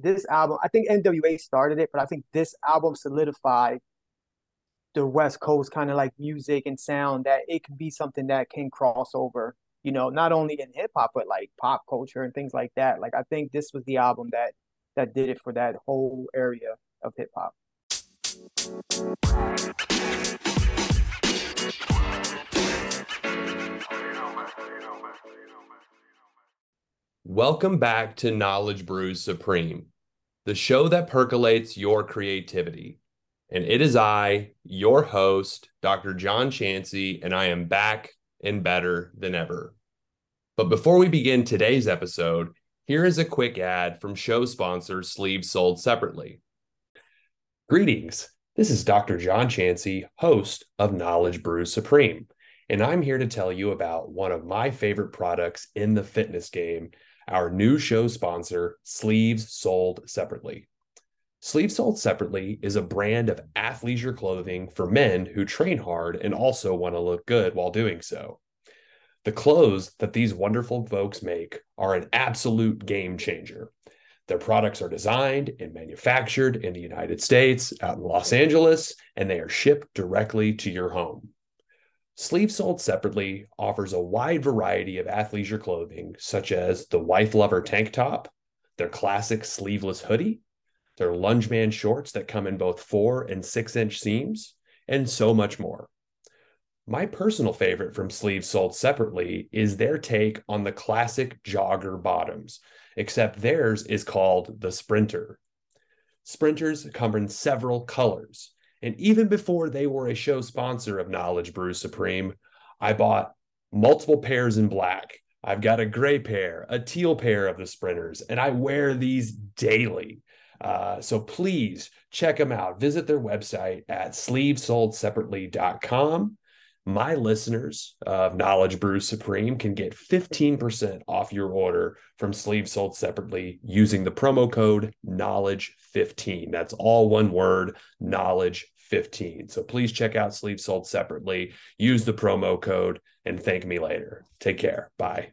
this album, I think NWA started it, but I think this album solidified the West Coast kind of like music and sound that it can be something that can cross over, you know, not only in hip hop, but like pop culture and things like that. Like I think this was the album that that did it for that whole area of hip hop. Welcome back to Knowledge Brews Supreme, the show that percolates your creativity. And it is I, your host, Dr. John Chansey, and I am back and better than ever. But before we begin today's episode, here is a quick ad from show sponsor Sleeves Sold Separately. Greetings. This is Dr. John Chansey, host of Knowledge Brews Supreme, and I'm here to tell you about one of my favorite products in the fitness game our new show sponsor, Sleeves Sold Separately. Sleeves Sold Separately is a brand of athleisure clothing for men who train hard and also want to look good while doing so. The clothes that these wonderful folks make are an absolute game changer. Their products are designed and manufactured in the United States, out in Los Angeles, and they are shipped directly to your home. Sleeves Sold Separately offers a wide variety of athleisure clothing, such as the Wife Lover tank top, their classic sleeveless hoodie, their Lungeman shorts that come in both four and six inch seams, and so much more. My personal favorite from Sleeve Sold Separately is their take on the classic jogger bottoms, except theirs is called the Sprinter. Sprinters come in several colors and even before they were a show sponsor of Knowledge Brew Supreme, I bought multiple pairs in black. I've got a gray pair, a teal pair of the sprinters, and I wear these daily. Uh, so please check them out. Visit their website at sleevesoldseparately.com my listeners of Knowledge Brew Supreme can get 15% off your order from Sleeves Sold Separately using the promo code Knowledge15. That's all one word, Knowledge15. So please check out Sleeves Sold Separately, use the promo code, and thank me later. Take care. Bye.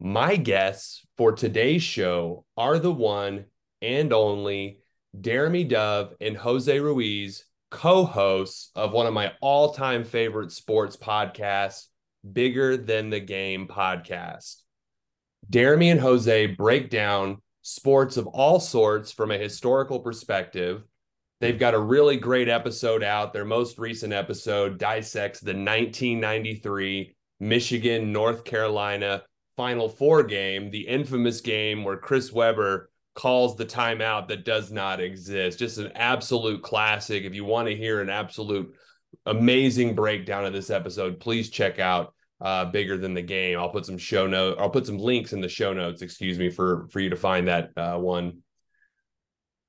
My guests for today's show are the one and only Deremy Dove and Jose Ruiz, co hosts of one of my all time favorite sports podcasts, Bigger Than the Game podcast. Deremy and Jose break down sports of all sorts from a historical perspective. They've got a really great episode out. Their most recent episode dissects the 1993 Michigan North Carolina Final Four game, the infamous game where Chris Webber calls the timeout that does not exist. Just an absolute classic. If you want to hear an absolute amazing breakdown of this episode, please check out uh, bigger than the game. I'll put some show note. I'll put some links in the show notes. Excuse me for for you to find that uh, one.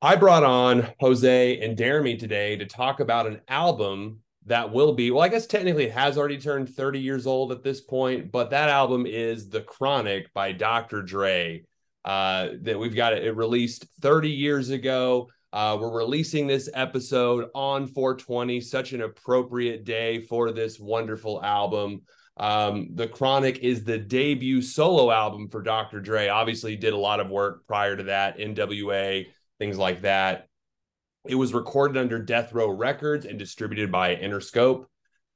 I brought on Jose and Deremy today to talk about an album that will be well i guess technically it has already turned 30 years old at this point but that album is the chronic by dr dre uh, that we've got it, released 30 years ago. Uh, we're releasing this episode on 420 such an appropriate day for this wonderful album. Um, the chronic is the debut solo album for dr dre. Obviously did a lot of work prior to that nwa things like that it was recorded under Death Row Records and distributed by Interscope.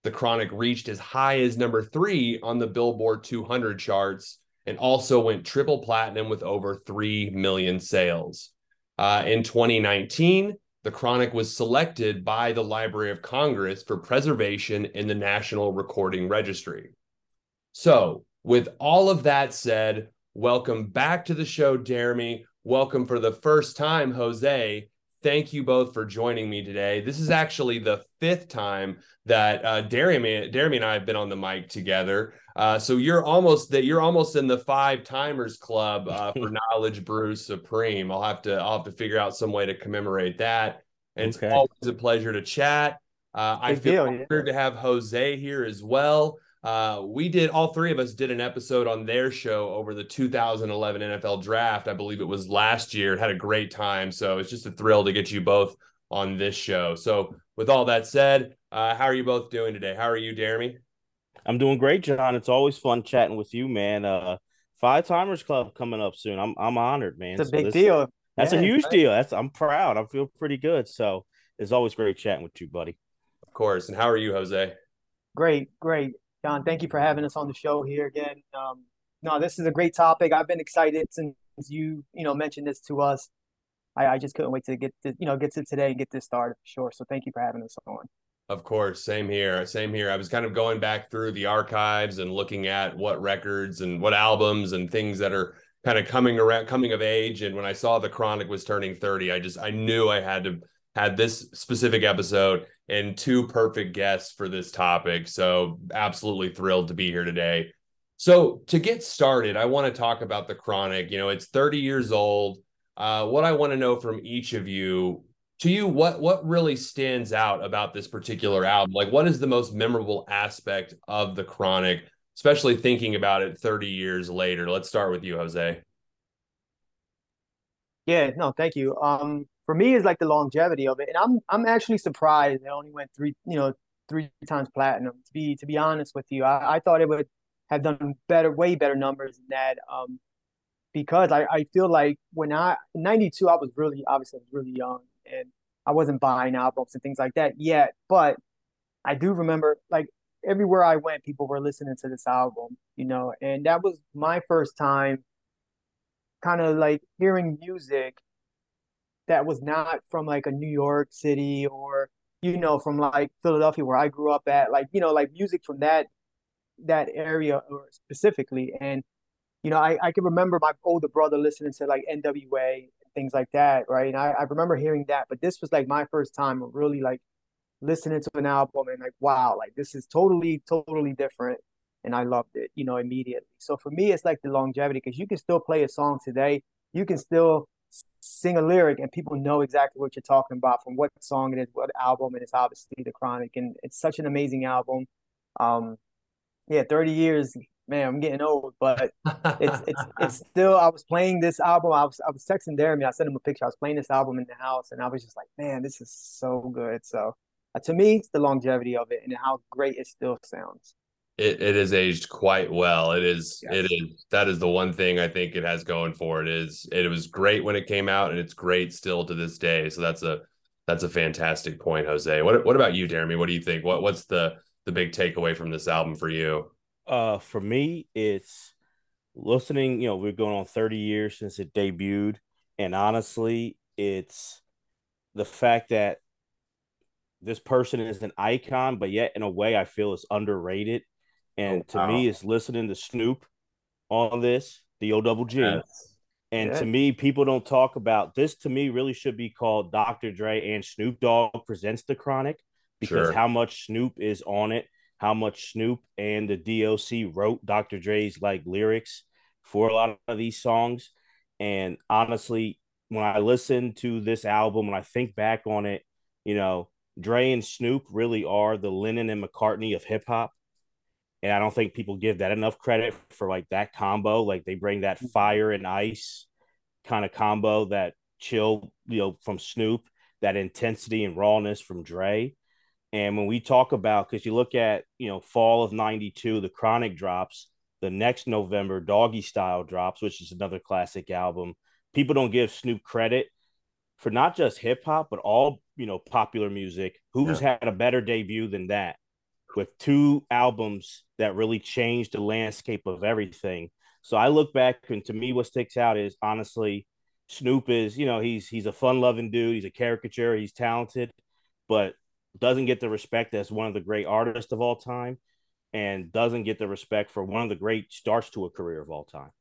The Chronic reached as high as number three on the Billboard 200 charts and also went triple platinum with over 3 million sales. Uh, in 2019, the Chronic was selected by the Library of Congress for preservation in the National Recording Registry. So, with all of that said, welcome back to the show, Deremy. Welcome for the first time, Jose thank you both for joining me today. This is actually the fifth time that uh, Deremy, Deremy and I have been on the mic together. Uh, so you're almost that you're almost in the five timers club uh, for Knowledge Brew Supreme. I'll have to I'll have to figure out some way to commemorate that. And okay. it's always a pleasure to chat. Uh, I feel deal, honored yeah. to have Jose here as well. Uh, we did all three of us did an episode on their show over the 2011 NFL draft. I believe it was last year. It had a great time. So it's just a thrill to get you both on this show. So, with all that said, uh, how are you both doing today? How are you, Deremy? I'm doing great, John. It's always fun chatting with you, man. Uh, Five Timers Club coming up soon. I'm I'm honored, man. It's a so big this, deal. That's yeah, a huge right. deal. That's I'm proud. I feel pretty good. So it's always great chatting with you, buddy. Of course. And how are you, Jose? Great, great. John, thank you for having us on the show here again. Um, no, this is a great topic. I've been excited since you, you know, mentioned this to us. I, I just couldn't wait to get to, you know, get to today and get this started for sure. So thank you for having us on. Of course, same here. Same here. I was kind of going back through the archives and looking at what records and what albums and things that are kind of coming around, coming of age. And when I saw the Chronic was turning 30, I just I knew I had to had this specific episode and two perfect guests for this topic. So absolutely thrilled to be here today. So to get started, I want to talk about the Chronic. You know, it's 30 years old. Uh, what I want to know from each of you to you what what really stands out about this particular album like what is the most memorable aspect of the chronic especially thinking about it 30 years later let's start with you jose yeah no thank you um for me is like the longevity of it and i'm i'm actually surprised it only went three you know three times platinum to be to be honest with you i, I thought it would have done better way better numbers than that um because I, I feel like when I 92 I was really obviously I was really young and I wasn't buying albums and things like that yet. But I do remember like everywhere I went, people were listening to this album, you know, and that was my first time kind of like hearing music that was not from like a New York City or you know from like Philadelphia where I grew up at like you know like music from that that area or specifically and you know I, I can remember my older brother listening to like NWA things like that, right? And I, I remember hearing that, but this was like my first time really like listening to an album and like, wow, like this is totally, totally different. And I loved it, you know, immediately. So for me, it's like the longevity because you can still play a song today. You can still sing a lyric and people know exactly what you're talking about from what song it is, what album, and it's obviously the Chronic. And it's such an amazing album. Um, yeah, 30 years man, I'm getting old, but it's it's it's still. I was playing this album. I was I was texting Deremy. I sent him a picture. I was playing this album in the house, and I was just like, man, this is so good. So uh, to me, it's the longevity of it and how great it still sounds. It it is aged quite well. It is yes. it is that is the one thing I think it has going for it is it was great when it came out and it's great still to this day. So that's a that's a fantastic point, Jose. What what about you, Deremy? What do you think? What what's the the big takeaway from this album for you? uh for me it's listening you know we're going on 30 years since it debuted and honestly it's the fact that this person is an icon but yet in a way i feel is underrated and oh, to wow. me it's listening to snoop on this the o double g yes. and yeah. to me people don't talk about this to me really should be called dr dre and snoop dogg presents the chronic because sure. how much snoop is on it how much Snoop and the DOC wrote Dr. Dre's like lyrics for a lot of these songs. And honestly, when I listen to this album, when I think back on it, you know, Dre and Snoop really are the Lennon and McCartney of hip hop. And I don't think people give that enough credit for like that combo. Like they bring that mm-hmm. fire and ice kind of combo, that chill, you know, from Snoop, that intensity and rawness from Dre. And when we talk about, because you look at, you know, fall of 92, the Chronic drops, the next November, Doggy Style drops, which is another classic album. People don't give Snoop credit for not just hip hop, but all, you know, popular music. Who's yeah. had a better debut than that? With two albums that really changed the landscape of everything. So I look back, and to me, what sticks out is honestly, Snoop is, you know, he's he's a fun loving dude. He's a caricature. He's talented, but doesn't get the respect as one of the great artists of all time and doesn't get the respect for one of the great starts to a career of all time.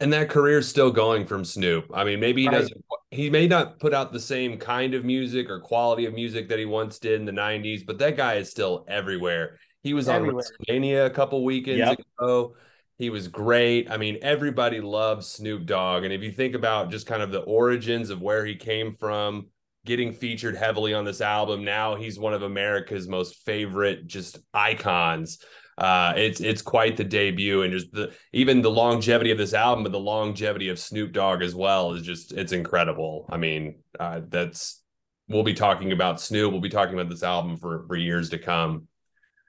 And that career is still going from Snoop. I mean, maybe he right. doesn't, he may not put out the same kind of music or quality of music that he once did in the 90s, but that guy is still everywhere. He was everywhere. on WrestleMania a couple weekends yep. ago. He was great. I mean, everybody loves Snoop Dogg. And if you think about just kind of the origins of where he came from, getting featured heavily on this album. Now he's one of America's most favorite just icons. Uh, it's it's quite the debut, and just the even the longevity of this album, but the longevity of Snoop Dogg as well is just it's incredible. I mean, uh, that's we'll be talking about Snoop. We'll be talking about this album for for years to come.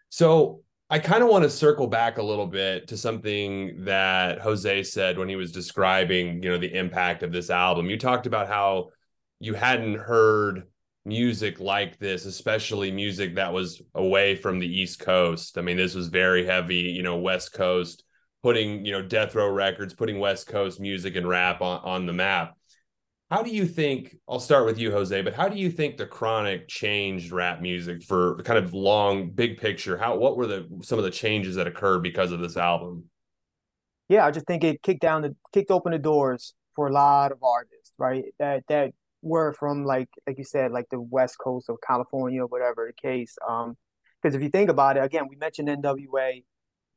So I kind of want to circle back a little bit to something that Jose said when he was describing, you know, the impact of this album. You talked about how you hadn't heard music like this, especially music that was away from the East Coast. I mean, this was very heavy, you know, West Coast, putting, you know, Death Row Records, putting West Coast music and rap on, on the map. How do you think? I'll start with you, Jose. But how do you think the Chronic changed rap music for kind of long, big picture? How what were the some of the changes that occurred because of this album? Yeah, I just think it kicked down the kicked open the doors for a lot of artists, right? That that were from like like you said, like the West Coast of California, or whatever the case. Um, because if you think about it, again, we mentioned NWA.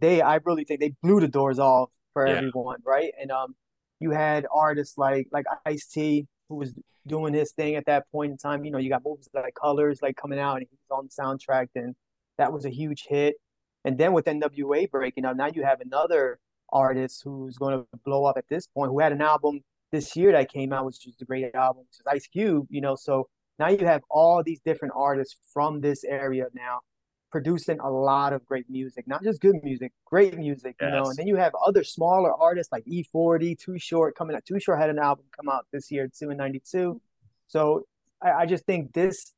They, I really think they blew the doors off for yeah. everyone, right? And um, you had artists like like Ice T who was doing his thing at that point in time. You know, you got movies like Colors like coming out and he was on the soundtrack, and that was a huge hit. And then with NWA breaking up, now you have another artist who's going to blow up at this point, who had an album this year that came out, which is a great album, which is Ice Cube. You know, so now you have all these different artists from this area now producing a lot of great music, not just good music, great music, you know. And then you have other smaller artists like E40, Too Short coming out. Too Short had an album come out this year, two in '92. So I, I just think this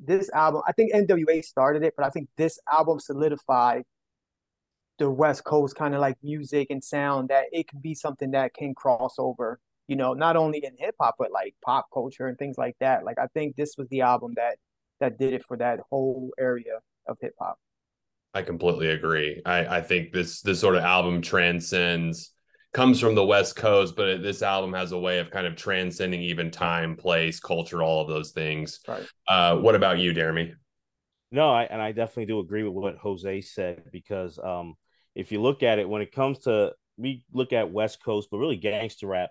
this album, I think NWA started it, but I think this album solidified the West Coast kind of like music and sound that it can be something that can cross over, you know, not only in hip hop but like pop culture and things like that. Like I think this was the album that that did it for that whole area of hip hop. I completely agree. I, I think this this sort of album transcends comes from the West Coast, but this album has a way of kind of transcending even time, place, culture, all of those things. Right. Uh, what about you, Deremy? No, I, and I definitely do agree with what Jose said because um, if you look at it, when it comes to we look at West Coast, but really gangster rap,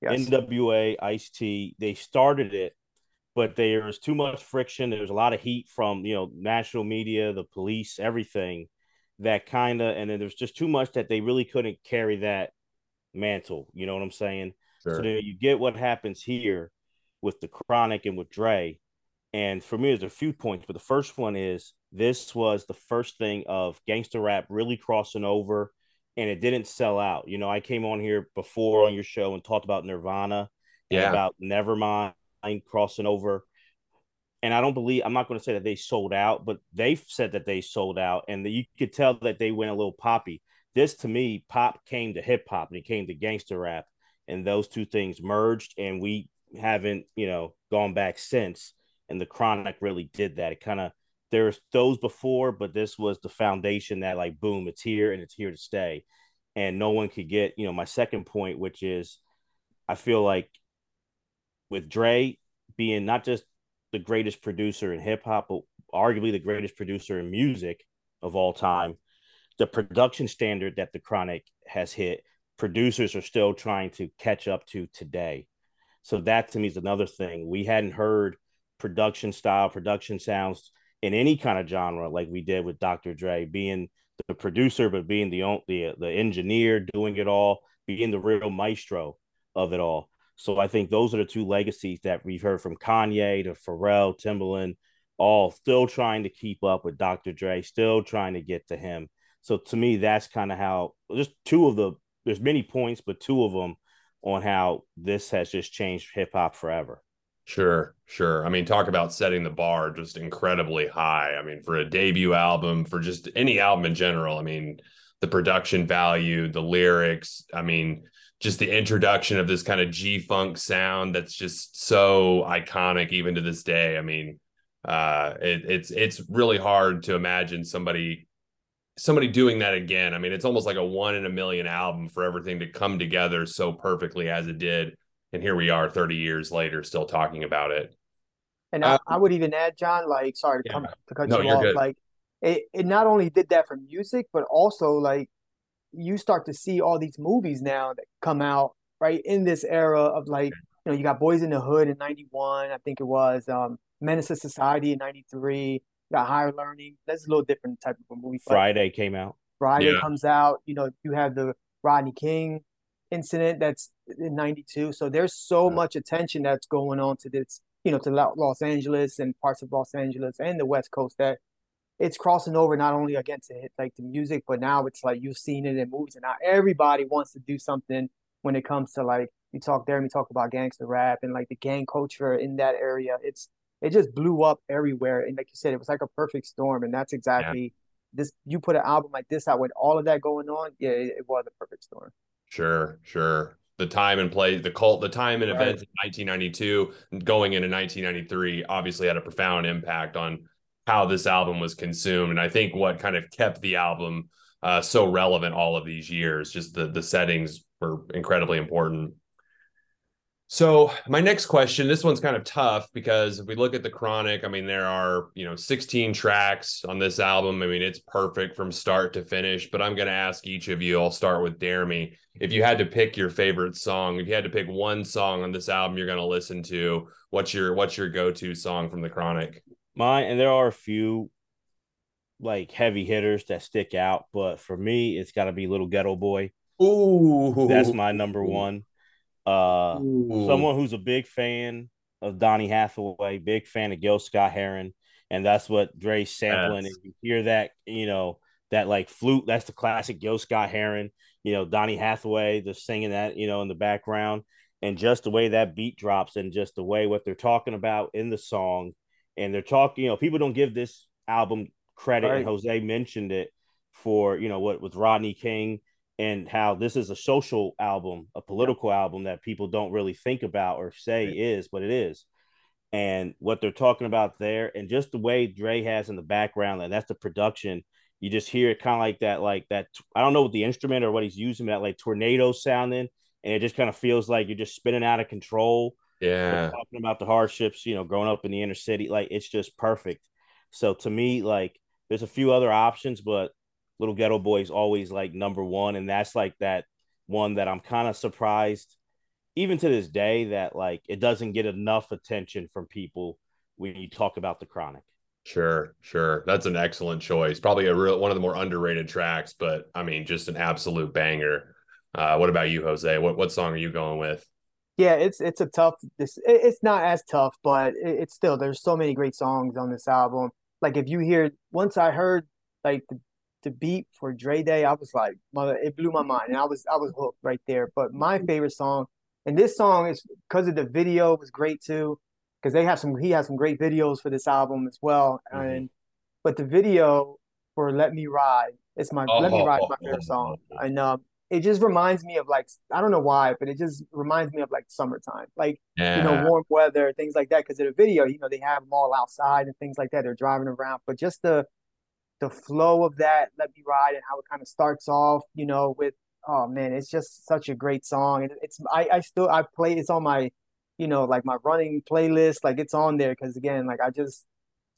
yes. NWA, Ice T, they started it but there's too much friction. There's a lot of heat from you know national media, the police, everything that kind of, and then there's just too much that they really couldn't carry that mantle. You know what I'm saying? Sure. So then you get what happens here with the Chronic and with Dre. And for me, there's a few points, but the first one is this was the first thing of gangster rap really crossing over, and it didn't sell out. You know, I came on here before on your show and talked about Nirvana, yeah, about Nevermind crossing over. And I don't believe I'm not going to say that they sold out, but they've said that they sold out, and you could tell that they went a little poppy. This to me, pop came to hip hop and it came to gangster rap, and those two things merged, and we haven't, you know, gone back since. And the Chronic really did that. It kind of there's those before, but this was the foundation that like boom, it's here and it's here to stay, and no one could get. You know, my second point, which is, I feel like with Dre being not just the greatest producer in hip hop, but arguably the greatest producer in music of all time, the production standard that the Chronic has hit, producers are still trying to catch up to today. So that to me is another thing. We hadn't heard production style, production sounds in any kind of genre like we did with Dr. Dre, being the producer, but being the the the engineer, doing it all, being the real maestro of it all. So I think those are the two legacies that we've heard from Kanye to Pharrell, Timbaland, all still trying to keep up with Dr. Dre, still trying to get to him. So to me, that's kind of how just two of the there's many points, but two of them on how this has just changed hip hop forever. Sure, sure. I mean, talk about setting the bar just incredibly high. I mean, for a debut album, for just any album in general, I mean, the production value, the lyrics, I mean, just the introduction of this kind of G funk sound that's just so iconic even to this day. I mean, uh, it, it's it's really hard to imagine somebody somebody doing that again. I mean, it's almost like a one in a million album for everything to come together so perfectly as it did, and here we are, thirty years later, still talking about it. And uh, I, I, would even add, John, like, sorry to yeah. come to cut no, you off, good. like it, it not only did that for music, but also like you start to see all these movies now that come out right in this era of like you know you got Boys in the Hood in '91, I think it was um, Menace to Society in '93. Got Higher Learning. That's a little different type of a movie. Friday came out. Friday yeah. comes out. You know you have the Rodney King incident that's in 92 so there's so much attention that's going on to this you know, to Los Angeles and parts of Los Angeles and the West Coast that it's crossing over not only against it, like the music, but now it's like you've seen it in movies, and now everybody wants to do something when it comes to like you talk there and you talk about gangster rap and like the gang culture in that area. It's it just blew up everywhere, and like you said, it was like a perfect storm, and that's exactly yeah. this. You put an album like this out with all of that going on, yeah, it, it was a perfect storm. Sure, sure. The time and place, the cult, the time and right. events in 1992 going into 1993 obviously had a profound impact on how this album was consumed. And I think what kind of kept the album uh, so relevant all of these years, just the the settings were incredibly important. So my next question, this one's kind of tough because if we look at the Chronic, I mean, there are, you know, 16 tracks on this album. I mean, it's perfect from start to finish, but I'm going to ask each of you, I'll start with Deremy. If you had to pick your favorite song, if you had to pick one song on this album you're going to listen to, what's your, what's your go-to song from the Chronic? Mine, and there are a few like heavy hitters that stick out, but for me, it's got to be Little Ghetto Boy. Ooh, that's my number one. Uh, Ooh. someone who's a big fan of Donny Hathaway, big fan of Gil Scott Heron, and that's what Dre's sampling. Yes. And you hear that, you know, that like flute, that's the classic Gil Scott Heron. You know, Donny Hathaway, just singing that, you know, in the background, and just the way that beat drops, and just the way what they're talking about in the song and they're talking. You know, people don't give this album credit, right. and Jose mentioned it for you know what with Rodney King and how this is a social album, a political album that people don't really think about or say right. is, but it is. And what they're talking about there, and just the way Dre has in the background, and that's the production. You just hear it kind of like that, like that. I don't know what the instrument or what he's using, that like tornado sounding, and it just kind of feels like you're just spinning out of control yeah. talking about the hardships, you know, growing up in the inner city, like it's just perfect. So to me, like there's a few other options, but Little Ghetto Boy is always like number one, and that's like that one that I'm kind of surprised, even to this day, that like it doesn't get enough attention from people when you talk about the Chronic. Sure, sure. That's an excellent choice. Probably a real one of the more underrated tracks, but I mean, just an absolute banger. Uh, what about you, Jose? What what song are you going with? Yeah, it's it's a tough. This it's not as tough, but it's still there's so many great songs on this album. Like if you hear once I heard like the, the beat for Dre Day, I was like, mother, it blew my mind, and I was I was hooked right there. But my favorite song, and this song is because of the video was great too, because they have some he has some great videos for this album as well. Mm-hmm. And but the video for Let Me Ride, it's my oh, Let Me Ride my favorite song. And um, it just reminds me of like I don't know why, but it just reminds me of like summertime, like yeah. you know warm weather, things like that. Because in a video, you know, they have them all outside and things like that. They're driving around, but just the the flow of that "Let Me Ride" and how it kind of starts off, you know, with oh man, it's just such a great song. And it's I I still I play it's on my you know like my running playlist, like it's on there because again, like I just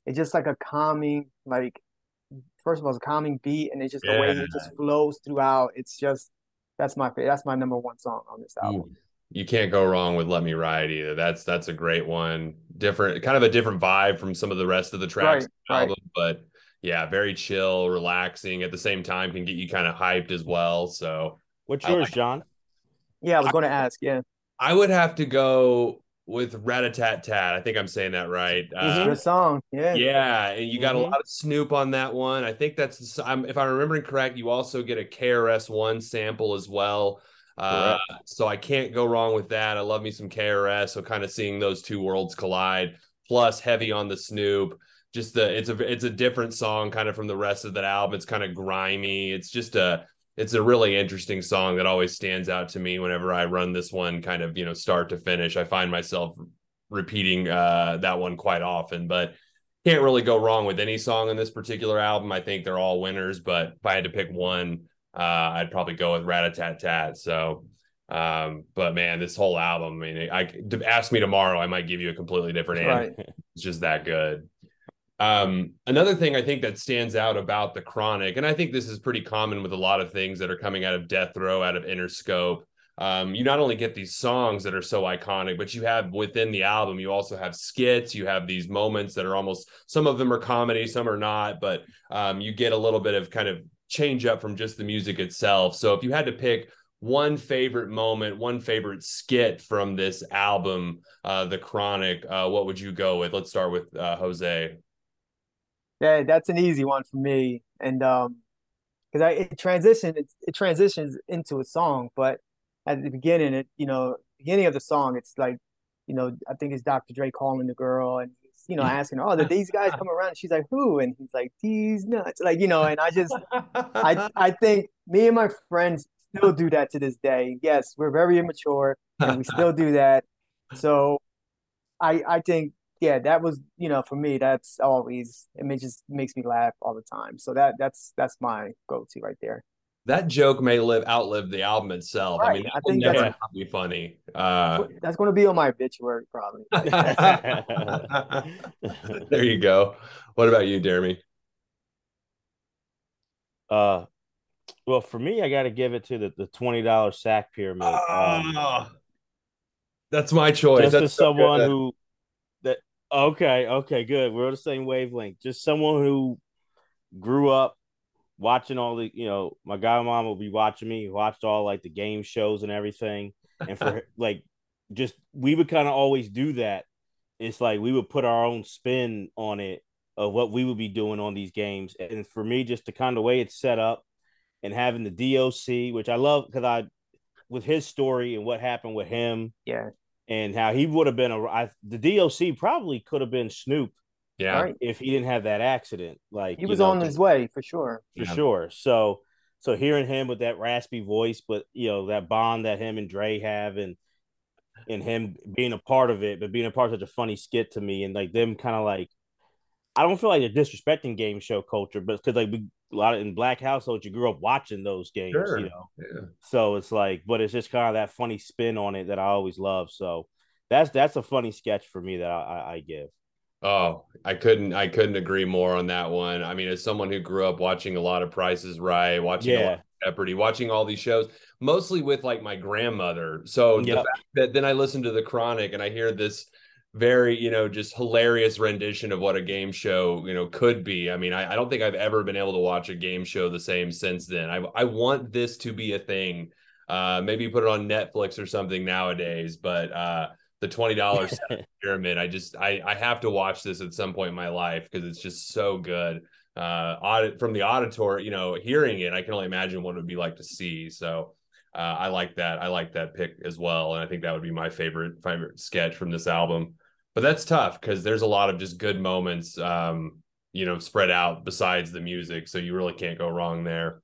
it's just like a calming like first of all, it's a calming beat, and it's just yeah. the way it just flows throughout. It's just that's my that's my number one song on this album. Mm. You can't go wrong with "Let Me Ride" either. That's that's a great one. Different, kind of a different vibe from some of the rest of the tracks right, album, right. but yeah, very chill, relaxing. At the same time, can get you kind of hyped as well. So, what's yours, like John? Yeah, I was going to ask. Yeah, I would have to go with Rat-a-tat tat. I think I'm saying that right. Uh, good song. Yeah. Yeah. And you got mm-hmm. a lot of Snoop on that one. I think that's, I'm, if I'm remembering correct, you also get a KRS-One sample as well. Uh, so I can't go wrong with that. I love me some KRS. So kind of seeing those two worlds collide, plus heavy on the Snoop. Just the it's a it's a different song kind of from the rest of that album. It's kind of grimy. It's just a it's a really interesting song that always stands out to me whenever I run this one kind of, you know, start to finish. I find myself repeating uh, that one quite often, but can't really go wrong with any song in this particular album. I think they're all winners, but if I had to pick one, uh, I'd probably go with Rat-a-tat-tat. So, um, but man, this whole album, I mean, I ask me tomorrow, I might give you a completely different answer. Right. It's just that good. Um, another thing I think that stands out about the Chronic, and I think this is pretty common with a lot of things that are coming out of Death Row, out of Interscope. Um, you not only get these songs that are so iconic, but you have within the album, you also have skits. You have these moments that are almost some of them are comedy, some are not, but um, you get a little bit of kind of change up from just the music itself. So if you had to pick one favorite moment, one favorite skit from this album, uh, The Chronic, uh, what would you go with? Let's start with uh, Jose. Yeah, that's an easy one for me, and um, because I it transition it, it transitions into a song, but at the beginning, it you know beginning of the song, it's like you know I think it's Dr. Dre calling the girl and he's you know asking, oh, did these guys come around? she's like, who? And he's like, these nuts, like you know. And I just I I think me and my friends still do that to this day. Yes, we're very immature and we still do that. So I I think yeah, that was you know for me that's always it just makes me laugh all the time. So that that's that's my go to right there. That joke may live outlive the album itself. Right. I mean, I think that's yeah. be funny. Uh, that's going to be on my obituary probably. there you go. What about you, Deremy? Uh, well, for me, I got to give it to the, the twenty dollars sack pyramid. Um, oh, that's my choice. Just that's as so someone good. who that okay, okay, good. We're on the same wavelength. Just someone who grew up watching all the, you know, my guy mom will be watching me, watched all like the game shows and everything, and for like, just we would kind of always do that. It's like we would put our own spin on it of what we would be doing on these games, and for me, just the kind of way it's set up and having the DOC, which I love because I, with his story and what happened with him, yeah, and how he would have been a I, the DOC probably could have been Snoop, yeah, right? if he didn't have that accident. Like he was know, on his way for sure, for yeah. sure. So, so hearing him with that raspy voice, but you know that bond that him and Dre have, and and him being a part of it, but being a part of such a funny skit to me, and like them kind of like I don't feel like they're disrespecting game show culture, but because like we a lot of in black households, you grew up watching those games, sure. you know. Yeah. So it's like, but it's just kind of that funny spin on it that I always love. So that's that's a funny sketch for me that I, I, give. Oh, I couldn't I couldn't agree more on that one. I mean, as someone who grew up watching a lot of Prices Right, watching yeah. Jeopardy, watching all these shows, mostly with like my grandmother. So yep. the fact that then I listen to the Chronic and I hear this very you know just hilarious rendition of what a game show you know could be. I mean I, I, don't think i've ever been able to watch a game show the same since then. I, I want this to be a thing. Uh maybe put it on netflix or something nowadays but uh the $20 pyramid i just I, I have to watch this at some point in my life because it's just so good. Uh audit from the auditor you know hearing it i can only imagine what it would be like to see. So uh, I like that. I like that pick as well, and I think that would be my favorite favorite sketch from this album but that's tough because there's a lot of just good moments um you know spread out besides the music so you really can't go wrong there.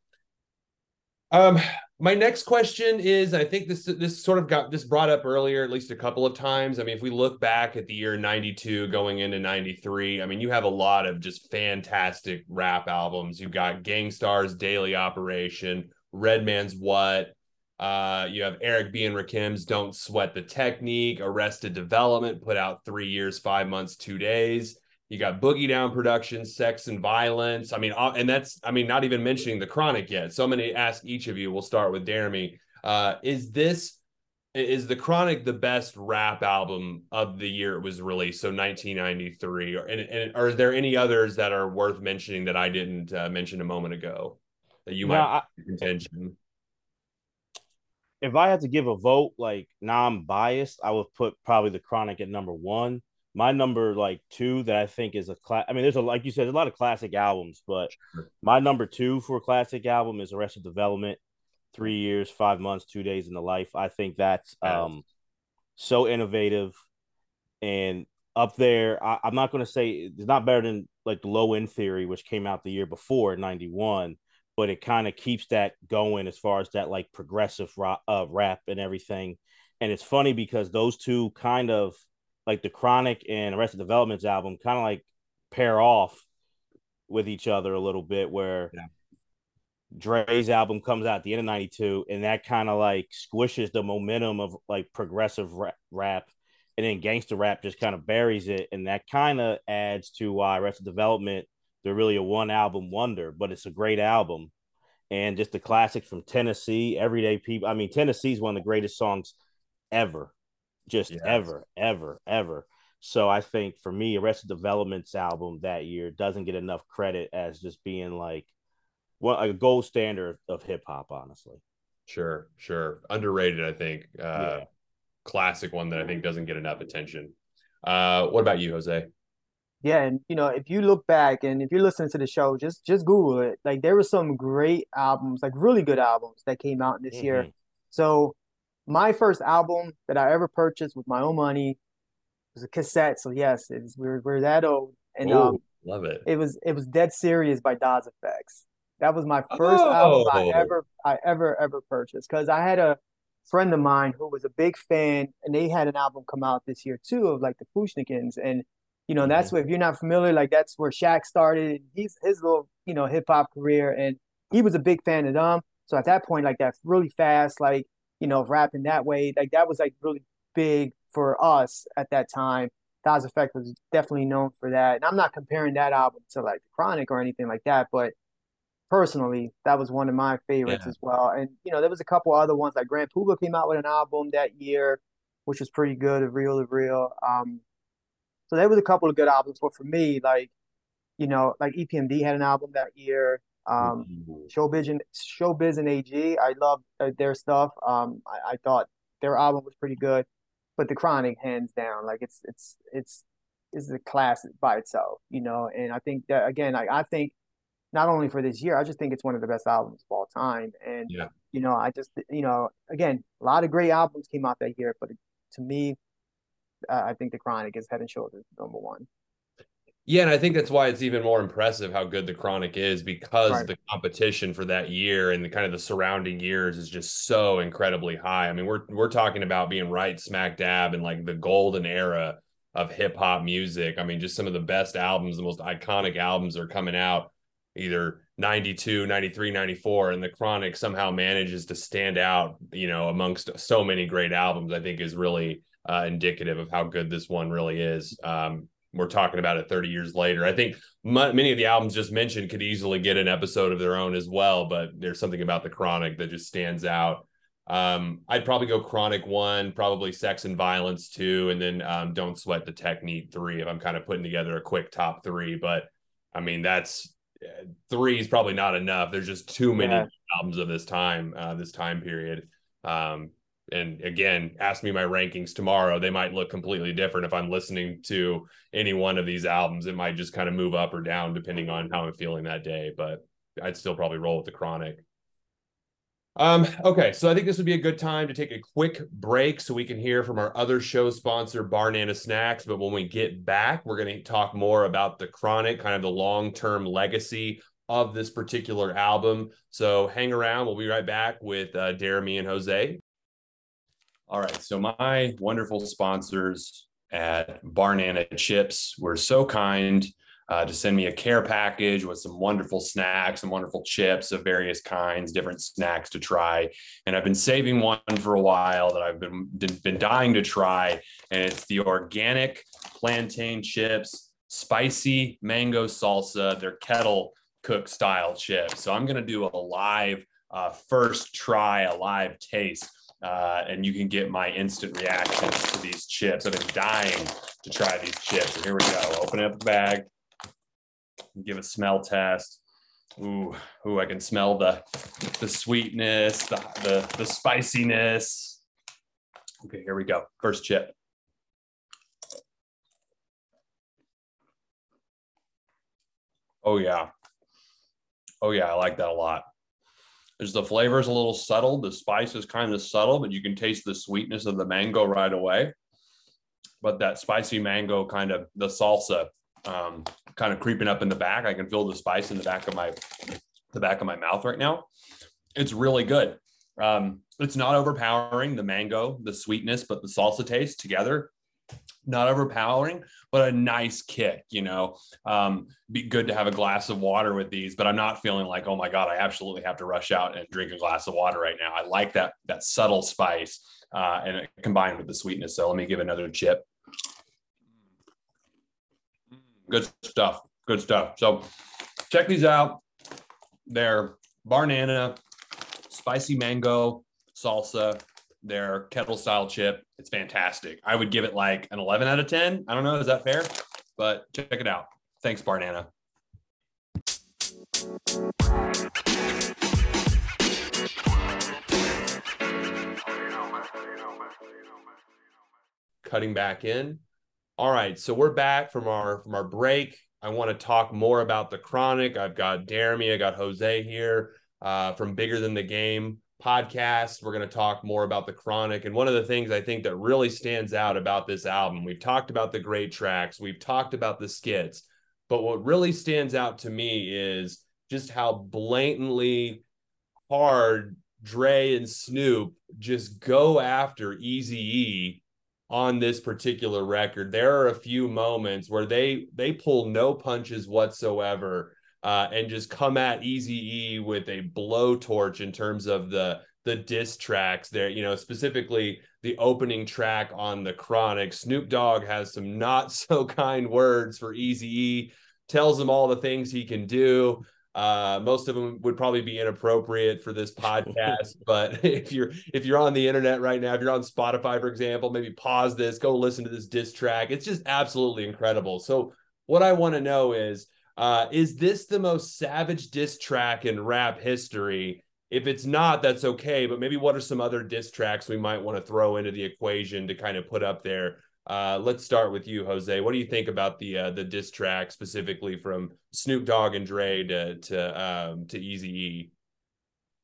Um my next question is i think this this sort of got this brought up earlier at least a couple of times. I mean if we look back at the year 92 going into 93 i mean you have a lot of just fantastic rap albums. You've got Gang Starr's daily operation redman's what uh, you have Eric B. and Rakim's Don't Sweat the Technique, Arrested Development, put out three years, five months, two days. You got Boogie Down Productions, Sex and Violence. I mean, uh, and that's, I mean, not even mentioning the Chronic yet. So I'm going to ask each of you. We'll start with Deremy. Uh, is this, is the Chronic the best rap album of the year it was released? So 1993. Or, and, and are there any others that are worth mentioning that I didn't uh, mention a moment ago that you no, might I, contention? If I had to give a vote, like now I'm biased, I would put probably the Chronic at number one. My number like two that I think is a class. I mean, there's a like you said, a lot of classic albums, but sure. my number two for a classic album is Arrested Development. Three years, five months, two days in the life. I think that's um so innovative and up there. I, am not going to say it's not better than like the Low End Theory, which came out the year before '91 but it kind of keeps that going as far as that like progressive rap, uh, rap and everything. And it's funny because those two kind of like the Chronic and Arrested Development's album kind of like pair off with each other a little bit where yeah. Dre's album comes out at the end of 92 and that kind of like squishes the momentum of like progressive rap and then gangster rap just kind of buries it and that kind of adds to why Arrested Development they're really a one album wonder, but it's a great album. And just the classics from Tennessee, Everyday People. I mean, Tennessee is one of the greatest songs ever, just yes. ever, ever, ever. So I think for me, Arrested Development's album that year doesn't get enough credit as just being like well, a gold standard of hip hop, honestly. Sure, sure. Underrated, I think. Uh, Yeah. Classic one that I think doesn't get enough attention. Uh, what about you, Jose? Yeah, and you know, if you look back and if you're listening to the show, just just Google it. Like there were some great albums, like really good albums that came out this year. Mhm. So my first album that I ever purchased with my own money was a cassette. So yes, it's we're we're that old. And Ooh, um love it. it was it was Dead Serious by Das EFX. That was my first album I Oh. ever I ever ever purchased because I had a friend of mine who was a big fan and they had an album come out this year too of like the Fu-Schnickens and you know that's where if you're not familiar like that's where Shaq started he's his little you know hip hop career and he was a big fan of them so at that point like that's really fast like you know rapping that way like that was like really big for us at that time Das EFX was definitely known for that and I'm not comparing that album to like the Chronic or anything like that but personally, that was one of my favorites Yeah. as well. And you know, there was a couple other ones like Grand Puba came out with an album that year, which was pretty good, of Real of Real. Um, so there was a couple of good albums, but for me, like you know, like EPMD had an album that year. Um, Ooh. Showbiz and Showbiz and AG, I loved uh, their stuff. Um, I, I thought their album was pretty good, but the Chronic, hands down, like it's it's it's is a class by itself, you know. And I think that again, like I think not only for this year, I just think it's one of the best albums of all time. And Yeah. you know, I just you know, again, a lot of great albums came out that year, but to me, uh, I think the Chronic is head and shoulders number one. Yeah, and I think that's why it's even more impressive how good the Chronic is because Right. the competition for that year and the kind of the surrounding years is just so incredibly high. I mean, we're we're talking about being right smack dab in like the golden era of hip hop music. I mean, just some of the best albums, the most iconic albums are coming out either 92, 93, 94 and the Chronic somehow manages to stand out, you know, amongst so many great albums. I think is really uh, indicative of how good this one really is. Um, we're talking about it 30 years later. I think m- many of the albums just mentioned could easily get an episode of their own as well, but there's something about the Chronic that just stands out. Um, I'd probably go Chronic one, probably Sex and Violence two, and then um, Don't Sweat the Technique three. If I'm kind of putting together a quick top three, but I mean that's uh, three is probably not enough. There's just too many Yeah. albums of this time, uh, this time period. Um, and again, ask me my rankings tomorrow. They might look completely different if I'm listening to any one of these albums. It might just kind of move up or down depending on how I'm feeling that day. But I'd still probably roll with the chronic. Um, okay, so I think this would be a good time to take a quick break so we can hear from our other show sponsor, Barnana Snacks. But when we get back, we're going to talk more about the chronic, kind of the long term legacy of this particular album. So hang around. We'll be right back with uh, Deremy and Jose. All right. So my wonderful sponsors at Barnana Chips were so kind uh, to send me a care package with some wonderful snacks and wonderful chips of various kinds, different snacks to try. And I've been saving one for a while that I've been been dying to try, and it's the organic plantain chips, spicy mango salsa. They're kettle cook style chips. So I'm gonna do a live uh, first try, a live taste. Uh, and you can get my instant reactions to these chips. I've been dying to try these chips. Here we go. Open up the bag, give a smell test. Ooh, ooh, I can smell the the sweetness, the the, the spiciness. Okay, here we go. First chip. Oh yeah. Oh yeah, I like that a lot. There's the flavor is a little subtle. The spice is kind of subtle, but you can taste the sweetness of the mango right away. But that spicy mango kind of the salsa um, kind of creeping up in the back. I can feel the spice in the back of my the back of my mouth right now. It's really good. Um, it's not overpowering the mango, the sweetness, but the salsa taste together, not overpowering, but a nice kick. You know, um, be good to have a glass of water with these, but I'm not feeling like, oh my god, I absolutely have to rush out and drink a glass of water right now. I like that that subtle spice uh, and combined with the sweetness. So let me give another chip. Good stuff. Good stuff. So check these out. They're Barnana, spicy mango salsa, their kettle style chip. It's fantastic. I would give it like an 11 out of 10. I don't know. Is that fair? But check it out. Thanks, Barnana. Cutting back in. All right, so we're back from our from our break. I want to talk more about the chronic. I've got Deremy, I got Jose here uh, from Bigger Than the Game podcast. We're going to talk more about the chronic. And one of the things I think that really stands out about this album, we've talked about the great tracks, we've talked about the skits, but what really stands out to me is just how blatantly hard Dre and Snoop just go after Easy E on this particular record. There are a few moments where they they pull no punches whatsoever uh, and just come at Easy E with a blowtorch in terms of the the diss tracks there. You know, specifically the opening track on the Chronic. Snoop Dogg has some not so kind words for Easy E. Tells him all the things he can do. Uh, most of them would probably be inappropriate for this podcast, but if you're if you're on the internet right now, if you're on Spotify, for example, maybe pause this, go listen to this diss track. It's just absolutely incredible. So, what I want to know is, uh, is this the most savage diss track in rap history? If it's not, that's okay. But maybe what are some other diss tracks we might want to throw into the equation to kind of put up there uh, let's start with you, Jose. What do you think about the uh, the diss track specifically from Snoop Dogg and Dre to to um, to Easy E?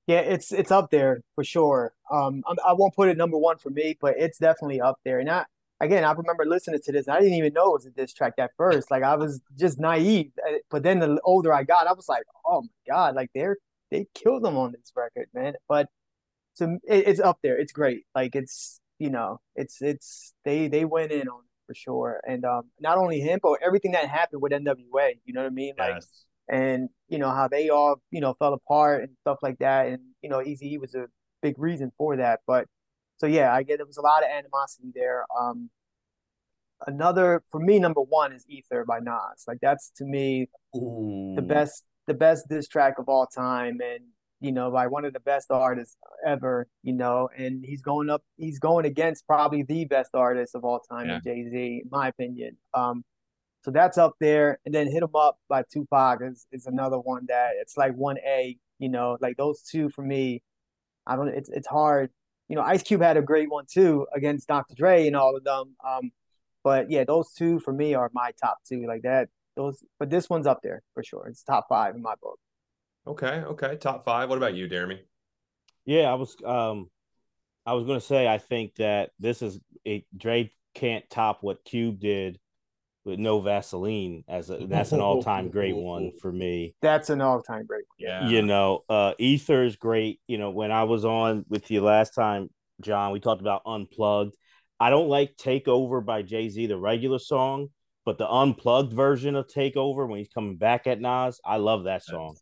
Yeah, it's it's up there for sure. Um, I, won't put it number one for me, but it's definitely up there. And I again, I remember listening to this. I didn't even know it was a diss track at first. Like I was just naive. Uh, but then the older I got, I was like, oh my god, like they're they killed them on this record, man. But so it, it's up there. It's great. Like it's you know, it's it's they they went in on for sure. And um, not only him, but everything that happened with NWA. You know what I mean? Like, yes. and you know how they all you know fell apart and stuff like that. And you know, Eazy was a big reason for that. But so yeah, I get there was a lot of animosity there. Um, another for me, number one is Ether by Nas. Like that's to me Ooh. the best the best diss track of all time. And you know, by one of the best artists ever, you know, and he's going up, he's going against probably the best artist of all time, yeah. Jay Z, in my opinion. Um, so that's up there, and then "Hit 'Em Up" by Tupac is is another one that it's like one A, you know, like those two for me. I don't, it's it's hard, you know. Ice Cube had a great one too against Dr. Dre and all of them. Um, but yeah, those two for me are my top two, like that. Those, but this one's up there for sure. It's top five in my book. Okay, okay. Top five. What about you, Deremy? Yeah, I was um I was gonna say I think that this is a Dre can't top what Cube did with no Vaseline as a that's an all time great one for me. That's an all time great one. Yeah. You know, uh Ether is great. You know, when I was on with you last time, John, we talked about unplugged. I don't like Takeover by Jay-Z, the regular song, but the unplugged version of Takeover when he's coming back at Nas, I love that song.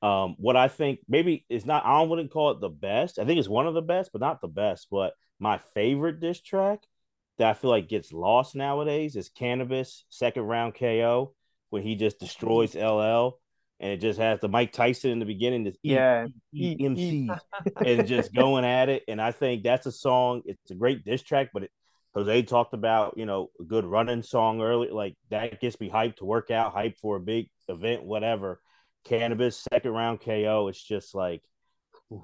Um, what I think maybe it's not, I wouldn't call it the best. I think it's one of the best, but not the best. But my favorite diss track that I feel like gets lost nowadays is Canibus Second Round KO when he just destroys LL and it just has the Mike Tyson in the beginning, this yeah, MC and just going at it. And I think that's a song. It's a great diss track, but it, Jose talked about you know a good running song early, like that gets me hyped to work out, hyped for a big event, whatever. Canibus second round KO. It's just like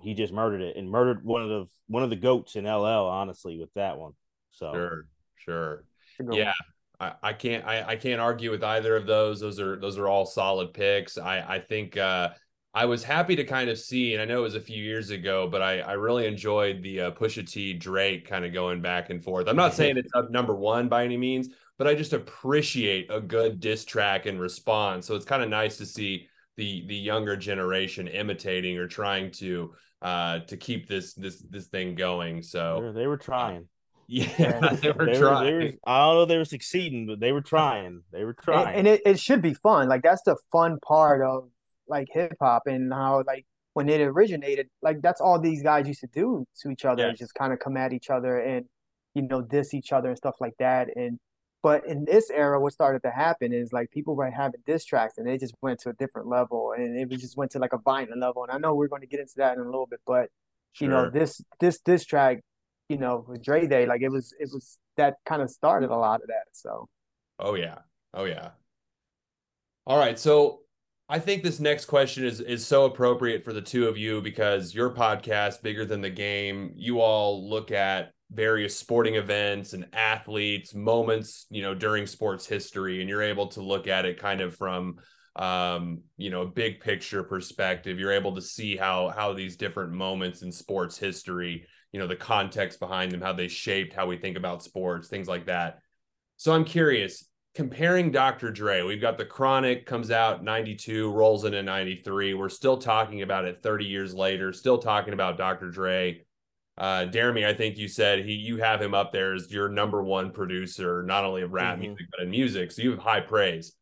he just murdered it and murdered one of the one of the goats in LL. Honestly, with that one. So sure, sure, yeah. I, I can't I, I can't argue with either of those. Those are those are all solid picks. I I think uh, I was happy to kind of see, and I know it was a few years ago, but I I really enjoyed the uh, Pusha T Drake kind of going back and forth. I'm not saying it's up number one by any means, but I just appreciate a good diss track and response. So it's kind of nice to see the the younger generation imitating or trying to uh to keep this this this thing going. So they were trying. Yeah, they were they trying. Were, they were, I don't know they were succeeding, but they were trying. They were trying. And, and it, it should be fun. Like that's the fun part of like hip hop and how like when it originated, like that's all these guys used to do to each other, yes. just kind of come at each other and you know diss each other and stuff like that. And but in this era, what started to happen is like people were having diss tracks and they just went to a different level and it just went to like a violent level. And I know we're going to get into that in a little bit, but sure. you know, this this diss track, you know, with Dre Day, like it was it was that kind of started a lot of that. So Oh yeah. Oh yeah. All right. So I think this next question is is so appropriate for the two of you because your podcast, bigger than the game, you all look at various sporting events and athletes, moments, you know, during sports history, and you're able to look at it kind of from um, you know, a big picture perspective. You're able to see how how these different moments in sports history, you know, the context behind them, how they shaped how we think about sports, things like that. So I'm curious, comparing Dr. Dre, we've got the Chronic comes out 92, rolls into 93. We're still talking about it 30 years later, still talking about Dr. Dre. Uh, Deremy, I think you said he you have him up there as your number one producer, not only of rap mm-hmm. music but in music. So you have high praise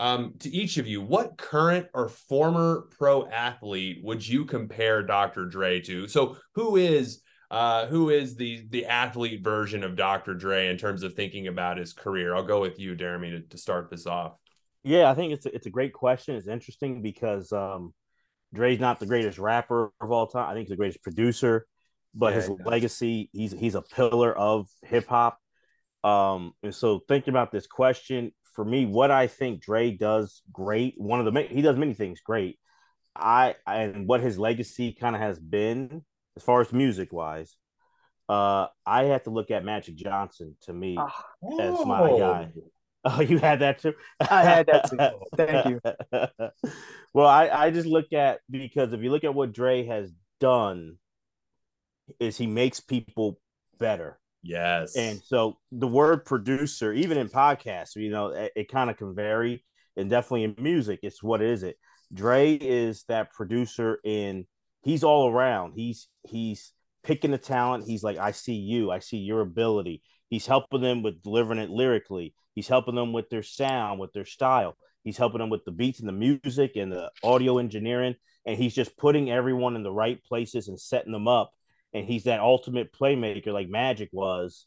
um, to each of you, what current or former pro athlete would you compare Dr. Dre to? So who is uh, who is the the athlete version of Dr. Dre in terms of thinking about his career? I'll go with you, Deremy, to, to start this off. Yeah, I think it's a, it's a great question. It's interesting because um, Dre's not the greatest rapper of all time. I think he's the greatest producer, but yeah, his legacy, he's he's a pillar of hip hop. Um, and so thinking about this question, for me, what I think Dre does great, one of the he does many things great. I and what his legacy kind of has been as far as music wise. Uh, I have to look at Magic Johnson to me oh. as my guy. Oh, you had that too. I had that too. Thank you. well, I I just look at because if you look at what Dre has done, is he makes people better. Yes. And so the word producer, even in podcasts, you know, it, it kind of can vary. And definitely in music, it's what is it? Dre is that producer in he's all around. He's he's picking the talent. He's like, I see you, I see your ability. He's helping them with delivering it lyrically. He's helping them with their sound, with their style. He's helping them with the beats and the music and the audio engineering. And he's just putting everyone in the right places and setting them up and he's that ultimate playmaker like Magic was.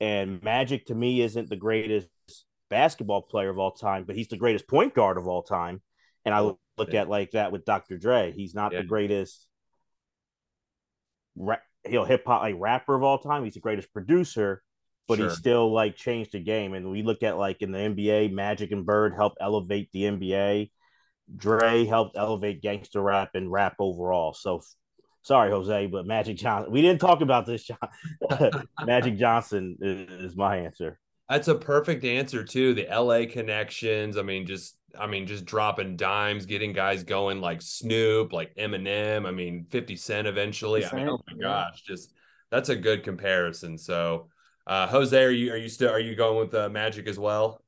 And Magic to me isn't the greatest basketball player of all time, but he's the greatest point guard of all time. And I look yeah. at like that with Dr. Dre. He's not yeah. the greatest, know, hip hop like rapper of all time. He's the greatest producer, but sure. he still like changed the game. And we look at like in the NBA, Magic and Bird helped elevate the NBA. Dre helped elevate gangster rap and rap overall. So Sorry, Jose, but Magic Johnson. We didn't talk about this. John- Magic Johnson is, is my answer. That's a perfect answer too. The LA connections. I mean, just I mean, just dropping dimes, getting guys going like Snoop, like Eminem. I mean, 50 Cent eventually. I mean, oh my gosh, just that's a good comparison. So uh Jose, are you are you still are you going with uh, Magic as well?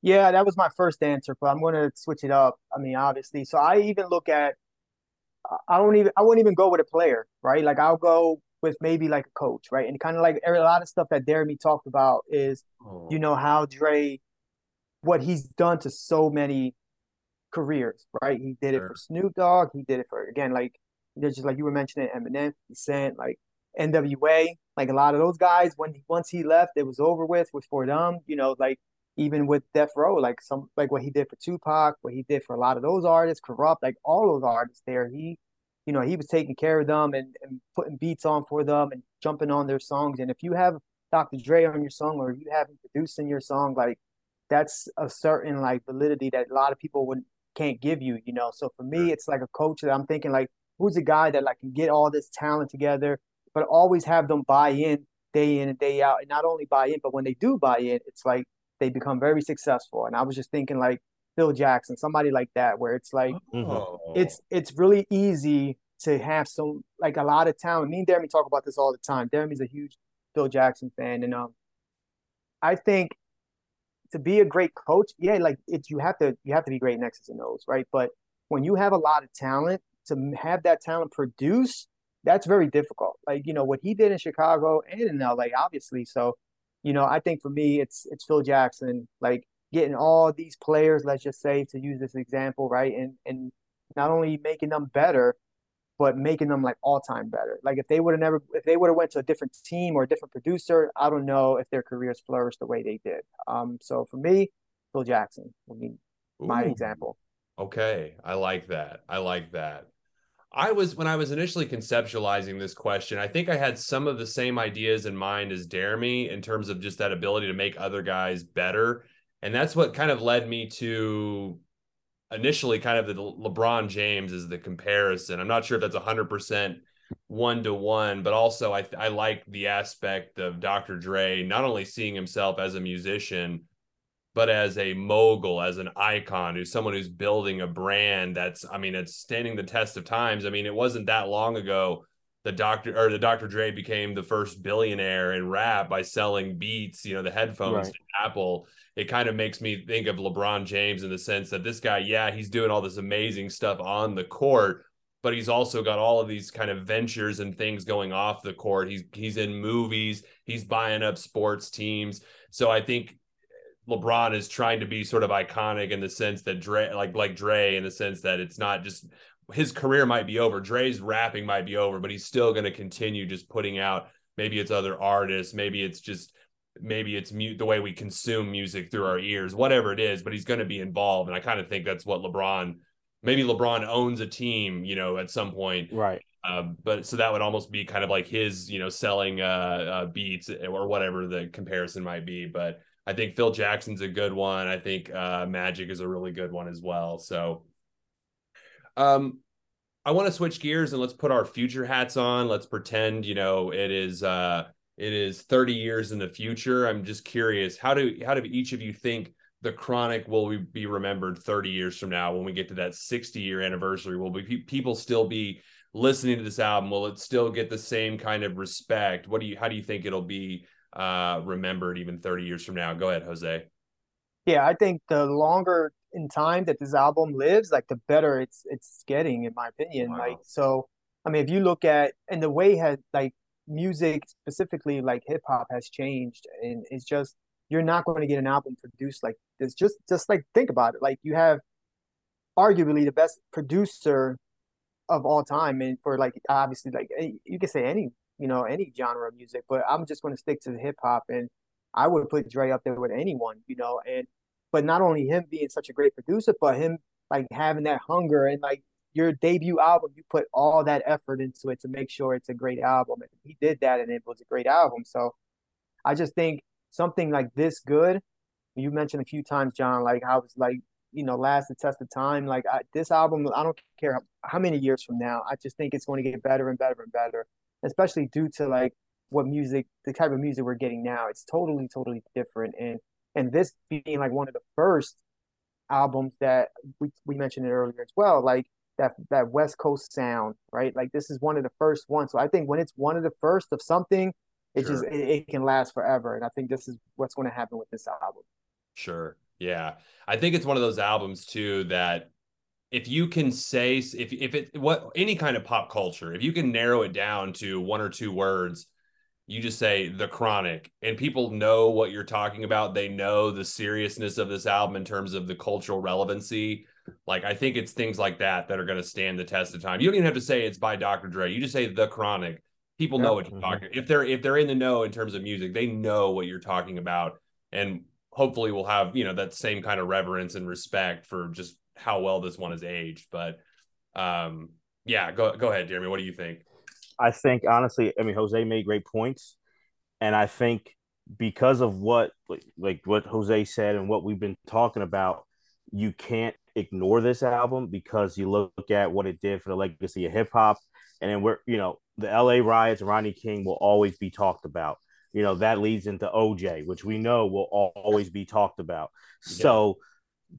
Yeah, that was my first answer, but I'm gonna switch it up. I mean, obviously. So I even look at I don't even I wouldn't even go with a player, right? Like I'll go with maybe like a coach, right? And kind of like a lot of stuff that Deremy talked about is, oh. you know, how Dre, what he's done to so many careers, right? He did sure. it for Snoop Dogg. He did it for again, like there's just like you were mentioning Eminem, Cent, like NWA, like a lot of those guys. When once he left, it was over with. Was for them, you know, like even with Death Row, like some like what he did for Tupac, what he did for a lot of those artists, Kurupt, like all those artists there. He, you know, he was taking care of them and, and putting beats on for them and jumping on their songs. And if you have Dr. Dre on your song or you have him producing your song, like that's a certain like validity that a lot of people would can't give you, you know. So for me, it's like a coach that I'm thinking like, who's a guy that like can get all this talent together, but always have them buy in day in and day out, and not only buy in, but when they do buy in, it's like they become very successful. And I was just thinking like Phil Jackson, somebody like that, where it's like oh. it's it's really easy to have some like a lot of talent. Me and Deremy talk about this all the time. Deremy's a huge Phil Jackson fan, and um, I think to be a great coach, yeah, like it's you have to you have to be great in X's and O's, right? But when you have a lot of talent, to have that talent produce, that's very difficult. Like you know what he did in Chicago and in LA, obviously. So you know, I think for me, it's it's Phil Jackson, like getting all these players, let's just say, to use this example, right, and and not only making them better, but making them like all time better. Like if they would have never, if they would have went to a different team or a different producer, I don't know if their careers flourished the way they did. Um, so for me, Phil Jackson would be my example. Okay, I like that. I like that. I was when I was initially conceptualizing this question, I think I had some of the same ideas in mind as Deremy in terms of just that ability to make other guys better. And that's what kind of led me to initially kind of the LeBron James is the comparison. I'm not sure if that's 100% one to one, but also I I like the aspect of Dr. Dre not only seeing himself as a musician, but as a mogul, as an icon, who's someone who's building a brand that's I mean it's standing the test of times. I mean it wasn't that long ago the doctor or the Dr. Dre became the first billionaire in rap by selling beats, you know, the headphones right. to Apple. It kind of makes me think of LeBron James in the sense that this guy, yeah, he's doing all this amazing stuff on the court, but he's also got all of these kind of ventures and things going off the court. He's he's in movies, he's buying up sports teams. So I think LeBron is trying to be sort of iconic in the sense that Dre, like like Dre, in the sense that it's not just his career might be over. Dre's rapping might be over, but he's still going to continue just putting out. Maybe it's other artists. Maybe it's just maybe it's mute the way we consume music through our ears, whatever it is. But he's going to be involved, and I kind of think that's what LeBron. Maybe LeBron owns a team, you know, at some point, right? Uh, but so that would almost be kind of like his, you know, selling uh, uh, beats or whatever the comparison might be. But I think Phil Jackson's a good one. I think uh, Magic is a really good one as well. So um, I want to switch gears and let's put our future hats on. Let's pretend, you know, it is uh it is 30 years in the future. I'm just curious, how do how do each of you think the chronic will be remembered 30 years from now when we get to that 60 year anniversary? Will be people still be listening to this album? Will it still get the same kind of respect? What do you how do you think it'll be uh remembered even 30 years from now? Go ahead, Jose. Yeah, I think the longer in time that this album lives, like the better it's it's getting, in my opinion. Wow. Like so, I mean, if you look at and the way had like music specifically like hip hop has changed, and it's just you're not going to get an album produced like this. Just just like think about it. Like you have arguably the best producer of all time, and for like obviously like you can say any you know any genre of music, but I'm just going to stick to the hip hop and. I would put Dre up there with anyone, you know, and but not only him being such a great producer, but him like having that hunger and like your debut album, you put all that effort into it to make sure it's a great album. And he did that and it was a great album. So I just think something like this good, you mentioned a few times, John, like how it's like, you know, last the test of time. Like I, this album, I don't care how, how many years from now, I just think it's going to get better and better and better, especially due to like what music, the type of music we're getting now. It's totally, totally different. And and this being like one of the first albums that we, we mentioned it earlier as well like that that west coast sound right like this is one of the first ones so i think when it's one of the first of something it sure. just it, it, can last forever and i think this is what's going to happen with this album sure yeah i think it's one of those albums too that if you can say if if it what any kind of pop culture if you can narrow it down to one or two words you just say the chronic and people know what you're talking about. They know the seriousness of this album in terms of the cultural relevancy. Like i think it's things like that that are going to stand the test of time. You don't even have to say it's by dr dre. You just say the chronic. People know what you're mm-hmm. talking if they're if they're in the know in terms of music they know what you're talking about and hopefully we'll have you know that same kind of reverence and respect for just how well this one has aged but um yeah go go ahead deremy what do you think I think honestly, I mean, Jose made great points, and I think because of what like what Jose said and what we've been talking about, you can't ignore this album because you look at what it did for the legacy of hip hop, and then we're you know the L.A. riots Rodney King will always be talked about. You know that leads into OJ, which we know will always be talked about. Yeah. So,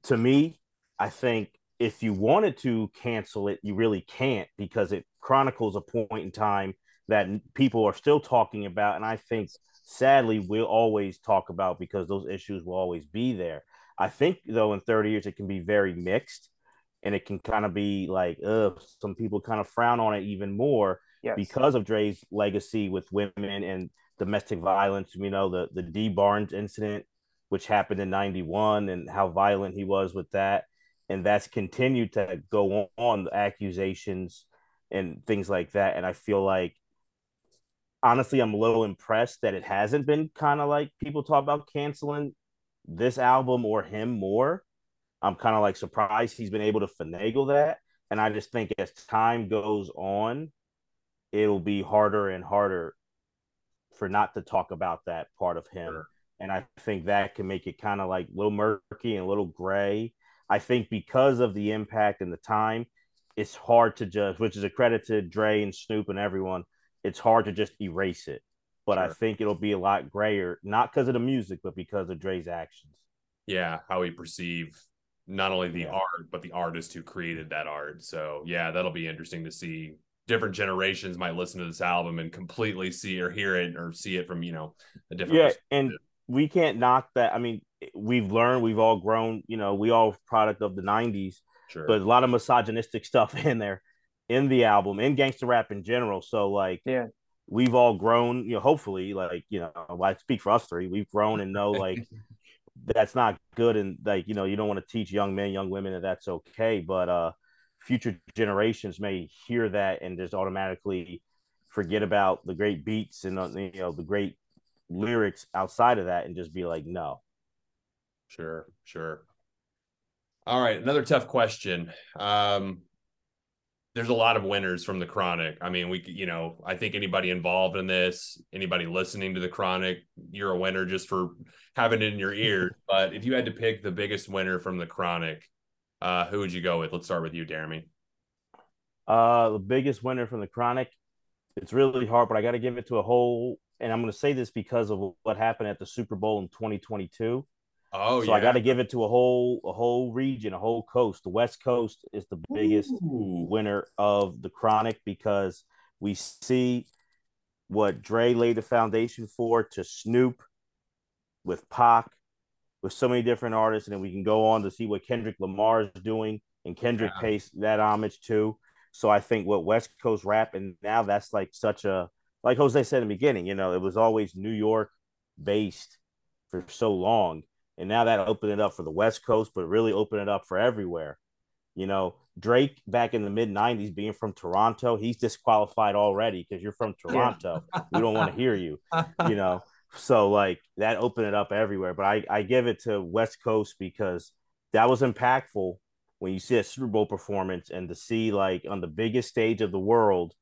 to me, I think if you wanted to cancel it, you really can't because it chronicles a point in time that people are still talking about. And I think sadly we'll always talk about because those issues will always be there. I think though in 30 years it can be very mixed and it can kind of be like, ugh, some people kind of frown on it even more yes. because of Dre's legacy with women and domestic violence. You know, the the Dee Barnes incident, which happened in 91 and how violent he was with that and that's continued to go on the accusations and things like that. And i feel like honestly i'm a little impressed that it hasn't been kind of like people talk about canceling this album or him more. I'm kind of like surprised he's been able to finagle that. And i just think as time goes on it'll be harder and harder for not to talk about that part of him. And i think that can make it kind of like a little murky and a little gray I think because of the impact and the time, it's hard to just, which is a credit to Dre and Snoop and everyone. It's hard to just erase it. But sure. I think it'll be a lot grayer, not because of the music, but because of Dre's actions. Yeah, how we perceive not only the yeah. art, but the artist who created that art. So yeah, that'll be interesting to see. Different generations might listen to this album and completely see or hear it or see it from you know a different. Yeah, and we can't knock that. I mean, we've learned, we've all grown. You know, we all product of the '90s Sure. But a lot of misogynistic stuff in there in the album, in gangster rap in general. So like yeah, we've all grown, you know, hopefully, like, you know, I speak for us three, we've grown and know like that's not good and like, you know, you don't want to teach young men, young women that that's okay. But uh future generations may hear that and just automatically forget about the great beats and uh, you know the great lyrics outside of that and just be like no sure sure all right, another tough question. Um, there's a lot of winners from the chronic. I mean, we, you know, I think anybody involved in this, anybody listening to the chronic, you're a winner just for having it in your ears. but if you had to pick the biggest winner from the chronic, uh, who would you go with? Let's start with you, Deremy. Uh, the biggest winner from the chronic. It's really hard, but I got to give it to a whole. And I'm going to say this because of what happened at the Super Bowl in 2022. Oh, so yeah. I got to give it to a whole a whole region, a whole coast. The West Coast is the biggest Ooh. winner of the Chronic because we see what Dre laid the foundation for to Snoop with Pac, with so many different artists, and then we can go on to see what Kendrick Lamar is doing, and Kendrick yeah. pays that homage too. So I think what West Coast rap, and now that's like such a like Jose said in the beginning, you know, it was always New York based for so long and now that opened it up for the West Coast, but really opened it up for everywhere. You know, Drake back in the mid 90s, being from Toronto, he's disqualified already because you're from Toronto. Yeah. we don't want to hear you, you know. So, like, that opened it up everywhere. But I, I give it to West Coast because that was impactful when you see a Super Bowl performance and to see, like, on the biggest stage of the world,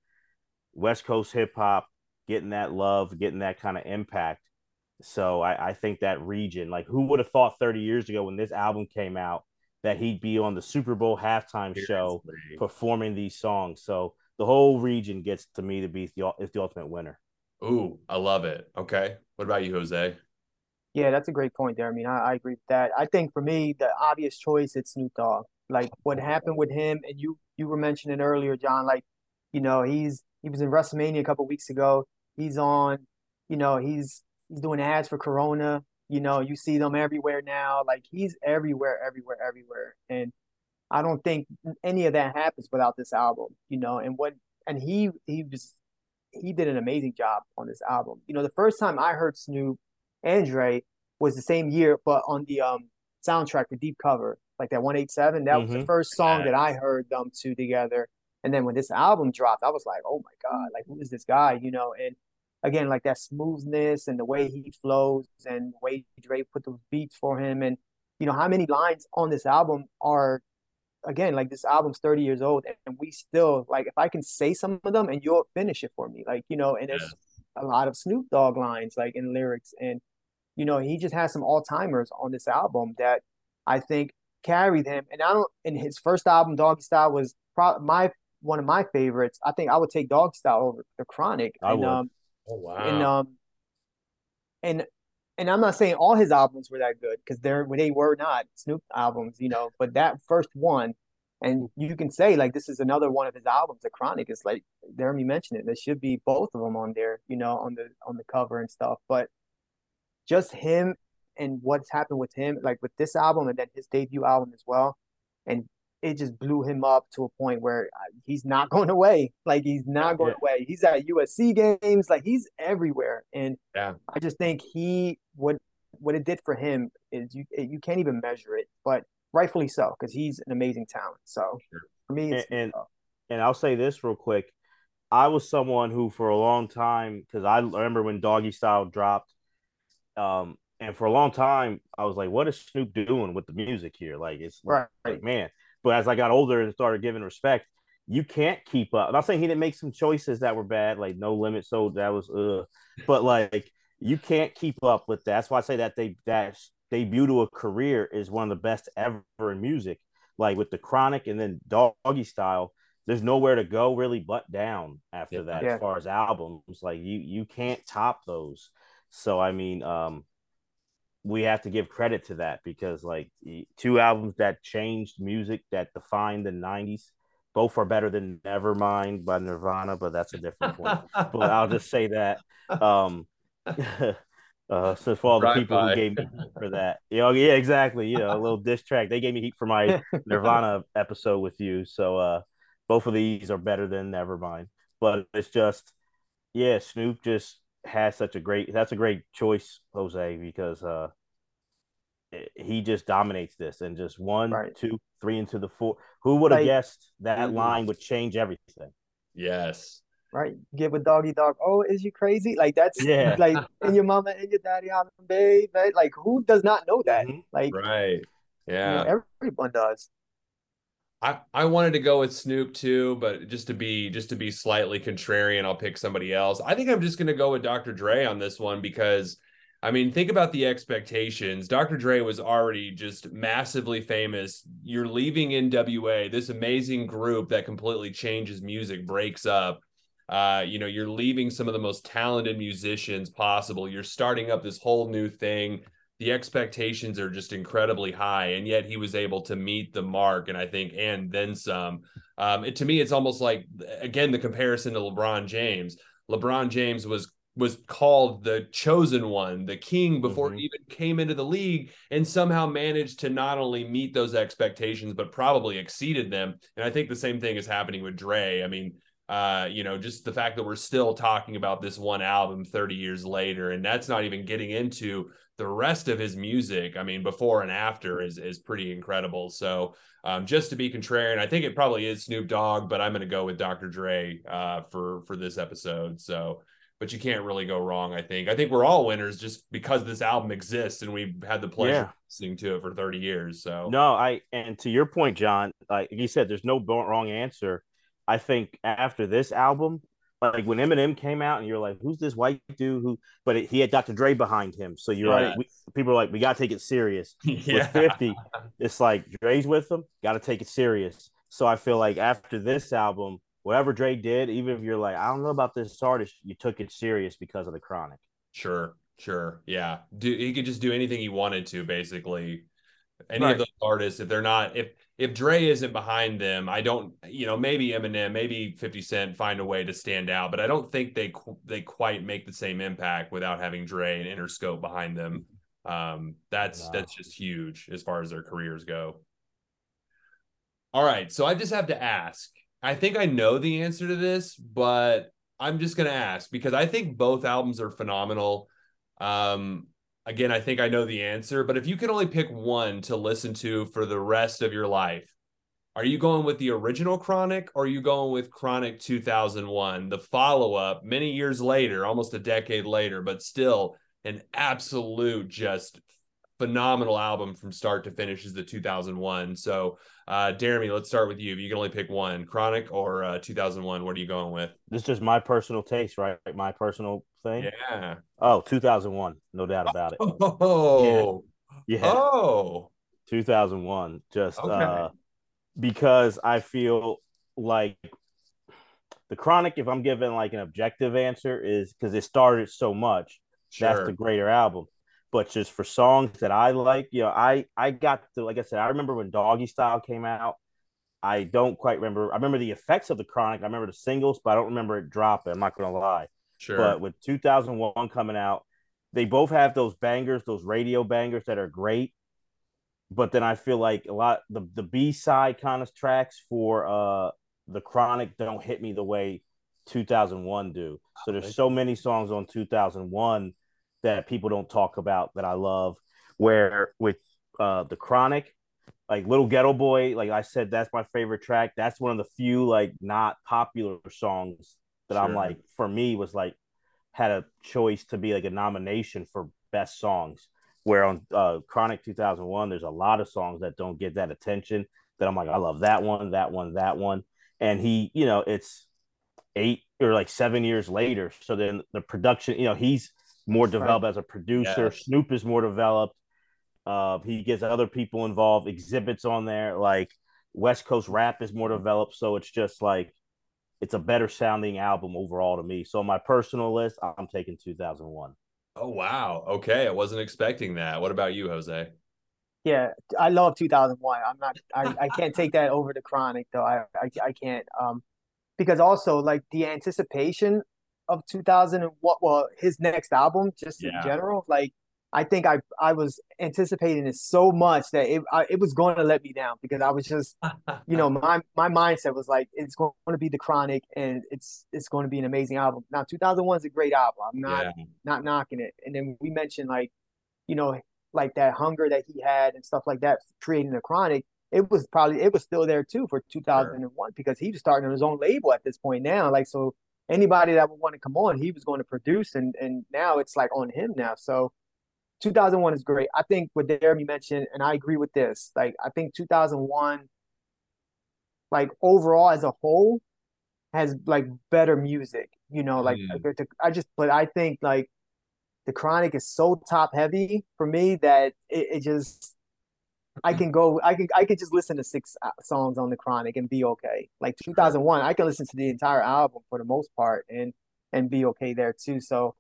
West Coast hip hop getting that love, getting that kind of impact so I, I think that region, like who would have thought 30 years ago when this album came out that he'd be on the Super Bowl halftime Seriously. show performing these songs. So the whole region gets to me to be the is the ultimate winner. Ooh, I love it. Okay. What about you, Jose? Yeah, that's a great point there. I mean, I, I agree with that. I think for me, the obvious choice it's Snoop Dogg. Like what happened with him, and you you were mentioning earlier, John. Like, you know, he's he was in WrestleMania a couple weeks ago. He's on, you know, he's He's doing ads for Corona. You know, you see them everywhere now. Like he's everywhere, everywhere, everywhere. And I don't think any of that happens without this album. You know, and what and he he was he did an amazing job on this album. You know, the first time I heard Snoop and Dre was the same year, but on the um soundtrack for Deep Cover, like that 187. That mm-hmm. was the mm-hmm. first song that I heard them two together. And then when this album dropped, I was like, oh my God, like who is this guy? You know, and again like that smoothness and the way he flows and the way Dre put those beats for him. And you know how many lines on this album are again like this album's 30 years old and we still like if I can say some of them and you'll finish it for me like you know and there's yeah. a lot of Snoop Dogg lines like in lyrics. And you know he just has some all timers on this album that I think carried him. And I don't in his first album Doggy Style was pro- my one of my favorites. I think I would take Doggy Style over the Chronic. I and would. um Oh wow. And um and and I'm not saying all his albums were that good because they're they were not Snoop albums, you know, but that first one, and you can say like this is another one of his albums. The Chronic is like Deremy mentioned it. There should be both of them on there, you know, on the on the cover and stuff. But just him and what's happened with him, like with this album and then his debut album as well, and it just blew him up to a point where uh, he's not going away. Like he's not going yeah. away. He's at USC games. Like he's everywhere. And yeah, I just think he what what it did for him is you you can't even measure it, but rightfully so because he's an amazing talent. So sure. for me, and, and, and I'll say this real quick. I was someone who, for a long time, because I remember when Doggy Style dropped, um, and for a long time, I was like, "What is Snoop doing with the music here?" Like, it's right. like, man, but as I got older and started giving respect, you can't keep up. I'm not saying he didn't make some choices that were bad, like no limit. So that was uh, but like you can't keep up with that. That's why I say that they that debut to a career is one of the best ever in music. Like with the Chronic and then Doggy Style, there's nowhere to go really but down after Yeah. that Yeah. as far as albums. Like you you can't top those. So I mean, um, we have to give credit to that because like two albums that changed music that defined the '90s. Both are better than Nevermind by Nirvana, but that's a different point. but I'll just say that. Um, uh, so for all the Drive people by. who gave me heat for that, you know, yeah, exactly. You know, a little diss track. They gave me heat for my Nirvana episode with you. So uh, both of these are better than Nevermind. But it's just, yeah, Snoop just has such a great. That's a great choice, Jose, because uh, he just dominates this and just one, Right. two, three into the four. Who would have Like- guessed that line would change everything? yes. right? Give a doggy dog. Oh, is you crazy? Like that's Yeah. like and your mama and your daddy on babe. Right? Like who does not know that? Mhm. Like Right. you Yeah. know, everyone does. I, I wanted to go with Snoop too, but just to be just to be slightly contrarian, I'll pick somebody else. I think I'm just gonna go with Dr. Dre on this one because I mean, think about the expectations. Dr. Dre was already just massively famous. You're leaving NWA, this amazing group that completely changes music, breaks up. Uh, you know, you're leaving some of the most talented musicians possible. You're starting up this whole new thing. The expectations are just incredibly high, and yet he was able to meet the mark, and I think, and then some. Um, it, to me, it's almost like again the comparison to LeBron James. LeBron James was was called the chosen one, the king before Mhm. he even came into the league, and somehow managed to not only meet those expectations but probably exceeded them. And I think the same thing is happening with Dre. I mean, uh, you know, just the fact that we're still talking about this one album 30 years later, and that's not even getting into the rest of his music. I mean, before and after is is pretty incredible. So um, just to be contrarian, I think it probably is Snoop Dogg, but I'm going to go with Dr. Dre uh, for for this episode. So, but you can't really go wrong. I think. I think we're all winners just because this album exists and we've had the pleasure Yeah. of listening to it for 30 years. So No, I and to your point, John, like you said, there's no wrong answer. I think after this album, like when Eminem came out, and you're like, "Who's this white dude?" Who? But it, he had Dr. Dre behind him, so you're like, we, people are like, "We gotta take it serious." yeah, With 50, it's like Dre's with him, gotta take it serious. So I feel like after this album, whatever Dre did, even if you're like, "I don't know about this artist," you took it serious because of the Chronic. Sure, sure. Yeah. Do he could just do anything he wanted to, basically. Any Right. of those artists, if they're not, if if Dre isn't behind them, I don't, you know, maybe Eminem, maybe 50 Cent find a way to stand out, but I don't think they qu- they quite make the same impact without having Dre and Interscope behind them. Um, that's No. that's just huge as far as their careers go. All right, so I just have to ask. I think I know the answer to this, but I'm just gonna ask because I think both albums are phenomenal. Um, again, I think I know the answer, but if you could only pick one to listen to for the rest of your life, are you going with the original Chronic or are you going with Chronic 2001, the follow up many years later, almost a decade later, but still an absolute just phenomenal album from start to finish is the 2001. So, uh, Deremy, let's start with you. If you can only pick one, Chronic or uh, 2001, what are you going with? This is just my personal taste, right? My personal thing. Yeah. Oh, 2001, no doubt about it. Oh, Yeah, oh, 2001. Just Okay. uh, because I feel like the Chronic, if I'm given like an objective answer, is because it started so much. That's the greater album. But just for songs that I like, you know, I I got to like I said, I remember when Doggy Style came out. I don't quite remember. I remember the effects of the Chronic. I remember the singles, but I don't remember it dropping. I'm not gonna lie. Sure. But with 2001 coming out, they both have those bangers, those radio bangers that are great. But then I feel like a lot the the B side kind of tracks for uh the Chronic don't hit me the way 2001 do. So there's so many songs on 2001 that people don't talk about that I love. Where with uh the Chronic, like Little Ghetto Boy, like I said, that's my favorite track. That's one of the few like not popular songs that I'm like for me was like had a choice to be like a nomination for best songs. Where on uh, Chronic 2001, there's a lot of songs that don't get that attention. That I'm like, I love that one, that one, that one. And he, you know, it's eight or like seven years later. So then the production, you know, he's more developed as a producer. Yes. Snoop is more developed. Uh, he gets other people involved, Xzibit's on there. Like West Coast rap is more developed, so it's just like it's a better sounding album overall to me. So on my personal list, I'm taking 2001. Oh wow. Okay, I wasn't expecting that. What about you, Jose? Yeah, I love 2001. I'm not. I, I can't take that over the Chronic though. I, I I can't. Um, because also like the anticipation of 2000 and what well his next album just yeah. in general like I think I I was anticipating it so much that it I, it was going to let me down because I was just you know my my mindset was like it's going to be the Chronic and it's it's going to be an amazing album. Now 2001 is a great album. I'm not yeah. not knocking it. And then we mentioned like you know like that hunger that he had and stuff like that creating the Chronic. It was probably it was still there too for 2001 sure. because he was starting on his own label at this point now. Like so anybody that would want to come on, he was going to produce and and now it's like on him now. So 2001 is great. I think what Deremy mentioned, and I agree with this. Like, I think 2001, like overall as a whole, has like better music. You know, like mm. I just, but I think like the Chronic is so top heavy for me that it, it just I can go. I can. I can just listen to six uh, songs on the Chronic and be okay. Like 2001, I can listen to the entire album for the most part and and be okay there too. So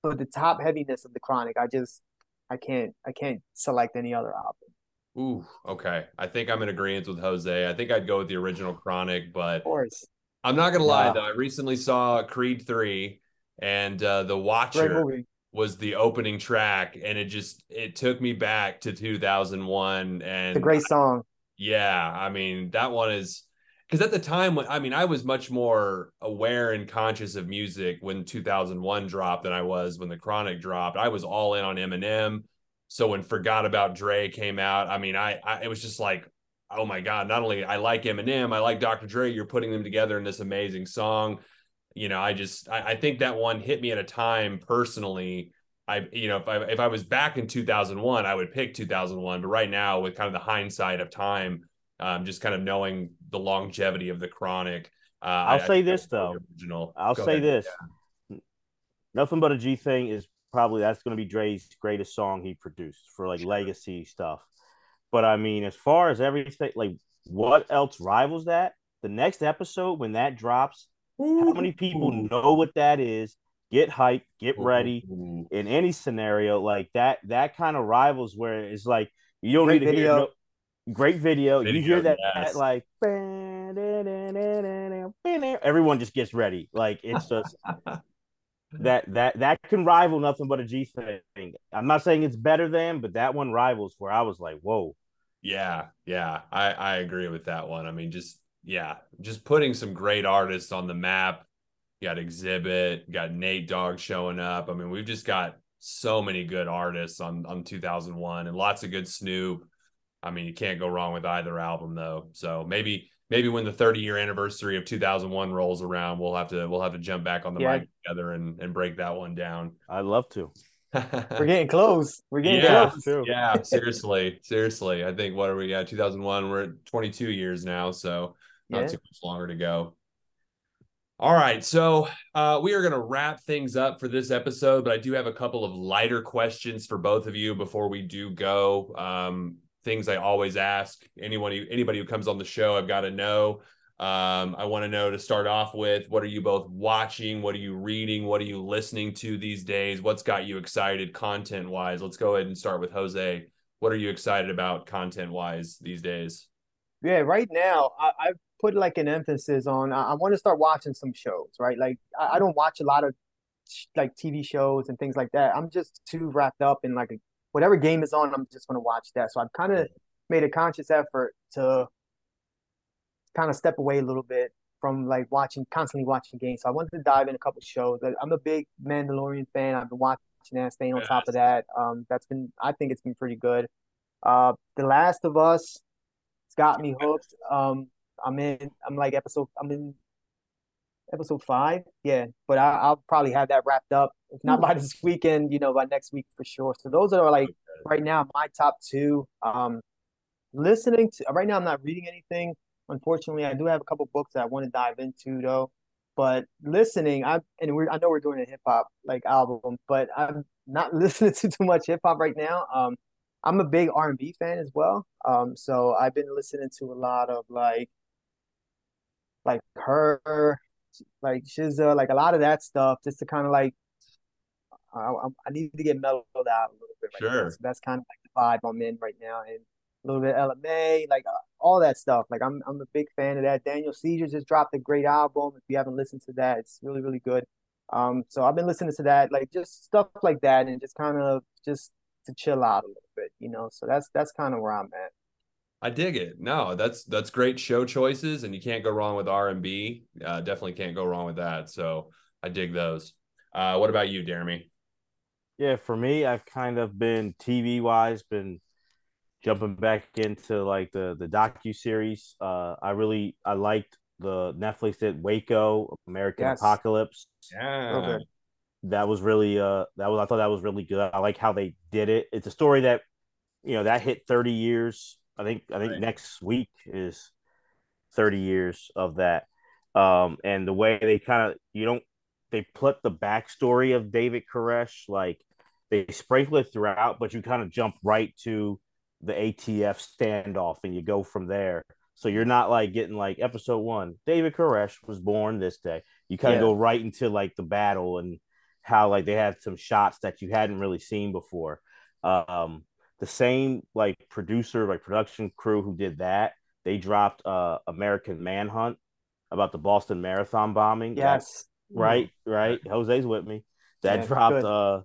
for the top heaviness of the Chronic, I just I can't I can't select any other album. Ooh, okay. I think I'm in agreement with Jose. I think I'd go with the original Chronic, but of course. I'm not gonna lie though. I recently saw Creed three, and uh, the Watcher was the opening track, and it just it took me back to 2001. And it's a great song. I, yeah, I mean that one is because at the time when I mean I was much more aware and conscious of music when 2001 dropped than I was when the Chronic dropped. I was all in on Eminem. So when Forgot About Dre came out, I mean I, I it was just like oh my god, not only I like Eminem, I like Dr. Dre, you're putting them together in this amazing song. You know, I just I, I think that one hit me at a time personally I, you know, if I if I was back in 2001, I would pick 2001. But right now, with kind of the hindsight of time, um, just kind of knowing the longevity of the chronic. Uh, I'll I, say I this though. Original. I'll Go say ahead. this. Yeah. Nothing but a G thing is probably that's going to be Dre's greatest song he produced for like sure. legacy stuff. But I mean, as far as everything, like what else rivals that? The next episode when that drops. How many people know what that is? Get hyped, get ready. Ooh. In any scenario like that, that kind of rivals where it's like you don't Great need to video. hear. No, Great video. video you hear that, yes. that like everyone just gets ready. Like it's just that that that can rival nothing but a G thing. I'm not saying it's better than, but that one rivals where I was like, whoa. Yeah, yeah, I I agree with that one. I mean, just yeah, just putting some great artists on the map. You got Xzibit, got Nate Dogg showing up. I mean, we've just got so many good artists on on 2001 and lots of good Snoop. I mean, you can't go wrong with either album though. So maybe maybe when the 30 year anniversary of 2001 rolls around, we'll have to we'll have to jump back on the yeah. mic together and and break that one down. I'd love to. We're getting close. We're getting yeah, close. yeah, seriously, seriously. I think what are we at? 2001. We're at 22 years now, so not yeah. too much longer to go. All right, so uh, we are going to wrap things up for this episode, but I do have a couple of lighter questions for both of you before we do go. Um, things I always ask anyone anybody who comes on the show. I've got to know. Um, I want to know to start off with what are you both watching? What are you reading? What are you listening to these days? What's got you excited content wise? Let's go ahead and start with Jose. What are you excited about content wise these days? Yeah, right now I, I put like an emphasis on I, I, want to start watching some shows, right? Like I, I don't watch a lot of like TV shows and things like that. I'm just too wrapped up in like a whatever game is on, I'm just going to watch that. So I've kind of made a conscious effort to kind of step away a little bit from like watching constantly watching games. So I wanted to dive in a couple shows. I'm a big Mandalorian fan. I've been watching that, staying on yes. top of that. Um, that's been I think it's been pretty good. Uh, The Last of Us, it's got me hooked. Um, I'm in. I'm like episode. I'm in episode five. Yeah, but I, will probably have that wrapped up. If not by this weekend, you know, by next week for sure. So those are like right now my top two. Um, listening to right now, I'm not reading anything. Unfortunately, I do have a couple books that I want to dive into though. But listening, I and we I know we're doing a hip hop like album, but I'm not listening to too much hip hop right now. Um, I'm a big R&B fan as well. Um, so I've been listening to a lot of like like H.E.R., like SZA, like a lot of that stuff, just to kind of like I, I need to get mellowed out a little bit right sure. now. So that's kind of like the vibe I'm in right now, and a little bit Mai, like uh, all that stuff. Like I'm I'm a big fan of that. Daniel Caesar just dropped a great album. If you haven't listened to that, it's really really good. Um, so I've been listening to that, like just stuff like that, and just kind of just to chill out a little bit, you know. So that's that's kind of where I'm at. I dig it. No, that's that's great show choices, and you can't go wrong with R and B. Uh, definitely can't go wrong with that. So I dig those. Uh, what about you, Deremy? Yeah, for me, I've kind of been TV wise, been jumping back into like the the docu series. Uh, I really I liked the Netflix did Waco American yes. Apocalypse. Yeah. That was really uh that was I thought that was really good. I like how they did it. It's a story that you know that hit 30 years. I think I think right. next week is 30 years of that. Um and the way they kind of you don't they put the backstory of David Koresh like they sprinkle it throughout, but you kind of jump right to the ATF standoff and you go from there. So you're not like getting like episode one, David Koresh was born this day. You kind of yeah. go right into like the battle and how like they had some shots that you hadn't really seen before. Um, the same like producer, like production crew who did that, they dropped uh American Manhunt about the Boston Marathon bombing. Yes. That, right, right. Jose's with me. That yeah, dropped good. uh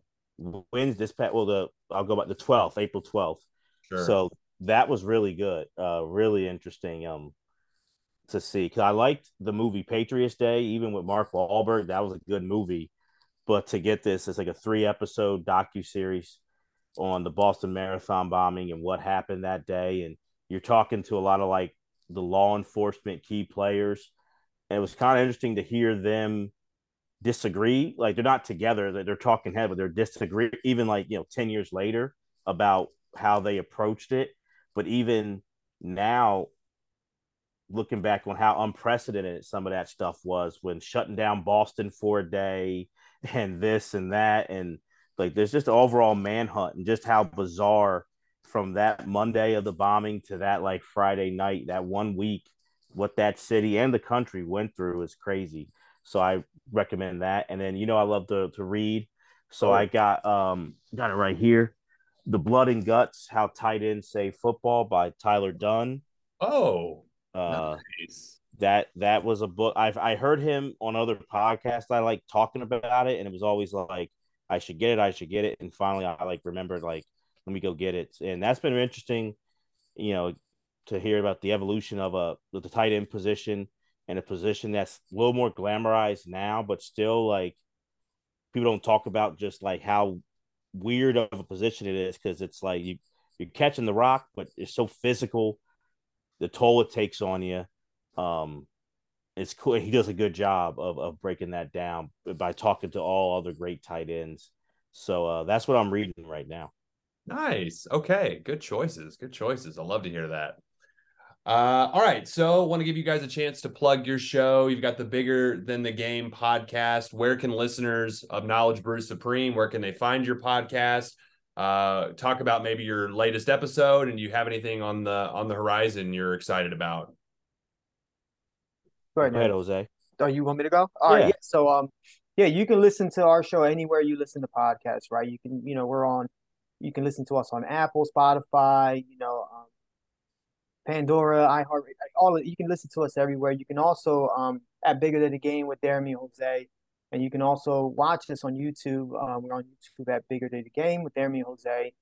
wins this past well the I'll go about the 12th, April 12th. Sure. So that was really good. Uh, really interesting um to see because I liked the movie Patriots Day, even with Mark Wahlberg. That was a good movie. But to get this, it's like a three episode docu series on the Boston Marathon bombing and what happened that day, and you're talking to a lot of like the law enforcement key players. And it was kind of interesting to hear them disagree. Like they're not together; they're talking head, but they're disagree. Even like you know, ten years later about how they approached it. But even now, looking back on how unprecedented some of that stuff was when shutting down Boston for a day and this and that. And like there's just overall manhunt and just how bizarre from that Monday of the bombing to that like Friday night, that one week, what that city and the country went through is crazy. So I recommend that. And then you know I love to to read. So. I got um got it right here. The Blood and Guts: How Tight Ends Save Football by Tyler Dunne. Oh, uh, nice. That that was a book. I've I heard him on other podcasts. I like talking about it, and it was always like I should get it. I should get it. And finally, I like remembered like let me go get it. And that's been interesting, you know, to hear about the evolution of a the tight end position and a position that's a little more glamorized now, but still like people don't talk about just like how weird of a position it is because it's like you you're catching the rock, but it's so physical. The toll it takes on you, um, it's cool. He does a good job of of breaking that down by talking to all other great tight ends. So uh, that's what I'm reading right now. Nice. Okay. Good choices. Good choices. I love to hear that. Uh, all right. So, want to give you guys a chance to plug your show. You've got the Bigger Than the Game podcast. Where can listeners of Knowledge Brew Supreme, where can they find your podcast? Uh, talk about maybe your latest episode and you have anything on the on the horizon you're excited about. Go ahead, go ahead Jose. Oh, you want me to go? All yeah. right. Yeah. So, um, yeah, you can listen to our show anywhere you listen to podcasts, right? You can, you know, we're on. You can listen to us on Apple, Spotify, you know, um, Pandora, iHeart, all of, you can listen to us everywhere. You can also um, at Bigger Than the Game with Deremy Jose, and you can also watch us on YouTube. Uh, we're on YouTube at Bigger Than the Game with Deremy Jose.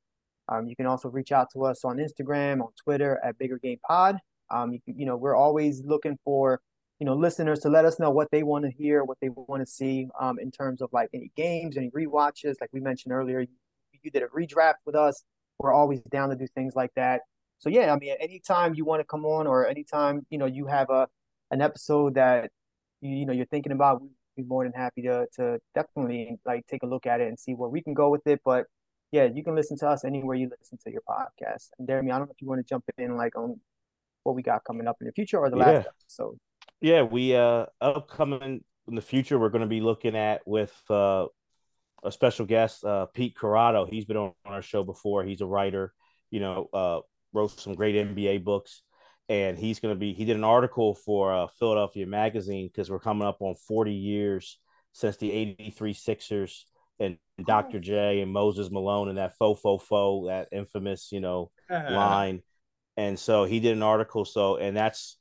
Um, you can also reach out to us on Instagram, on Twitter at Bigger Game Pod. Um, you, you know, we're always looking for you know listeners to let us know what they want to hear, what they want to see um, in terms of like any games, any re-watches. Like we mentioned earlier, you, you did a redraft with us. We're always down to do things like that so yeah, I mean, anytime you want to come on, or anytime you know you have a an episode that you, you know you're thinking about, we'd be more than happy to to definitely like take a look at it and see where we can go with it. But yeah, you can listen to us anywhere you listen to your podcast. And Deremy, I don't know if you want to jump in like on what we got coming up in the future or the yeah. last episode. Yeah, we uh upcoming in the future we're going to be looking at with uh a special guest, uh, Pete Croatto. He's been on our show before. He's a writer you know, uh, wrote some great NBA books. And he's going to be, he did an article for uh, Philadelphia Magazine because we're coming up on 40 years since the 83 Sixers and Dr. J and Moses Malone and that fo fo fo, that infamous, you know, line. And so he did an article. So, and that's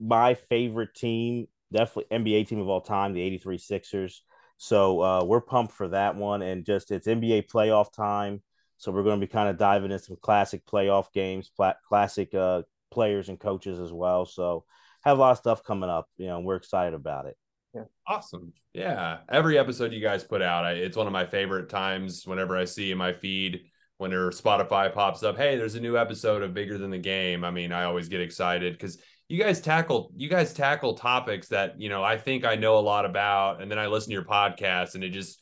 my favorite team, definitely NBA team of all time, the 83 Sixers. So uh, we're pumped for that one. And just it's NBA playoff time. So we're going to be kind of diving into some classic playoff games, pla- classic uh, players and coaches as well. So have a lot of stuff coming up. You know, we're excited about it. Yeah. Awesome. Yeah. Every episode you guys put out, I, it's one of my favorite times whenever I see in my feed when their Spotify pops up, hey, there's a new episode of Bigger Than the Game. I mean, I always get excited because you guys tackle you guys tackle topics that you know I think I know a lot about, and then I listen to your podcast, and it just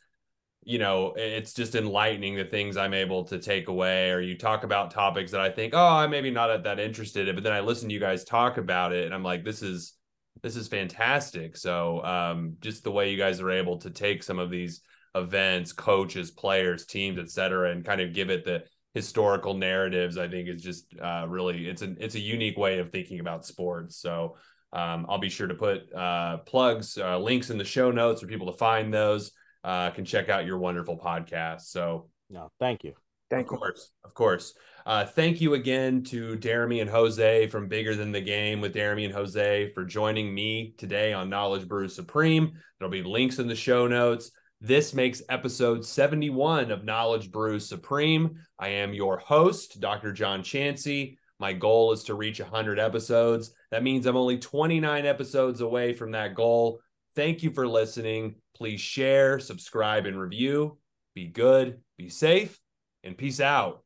you know it's just enlightening the things I'm able to take away. Or you talk about topics that I think, oh, I'm maybe not that interested in, but then I listen to you guys talk about it, and I'm like, this is this is fantastic. So um, just the way you guys are able to take some of these events, coaches, players, teams, et cetera, and kind of give it the historical narratives, I think is just uh, really it's an it's a unique way of thinking about sports. So um, I'll be sure to put uh, plugs, uh, links in the show notes for people to find those. Uh, can check out your wonderful podcast. So no, thank you. Thank of you. course, of course. Uh, thank you again to Deremy and Jose from Bigger Than the Game with Deremy and Jose for joining me today on Knowledge Brew Supreme. There'll be links in the show notes. This makes episode 71 of Knowledge Brew Supreme. I am your host, Dr. John Chansey. My goal is to reach 100 episodes. That means I'm only 29 episodes away from that goal. Thank you for listening. Please share, subscribe, and review. Be good, be safe, and peace out.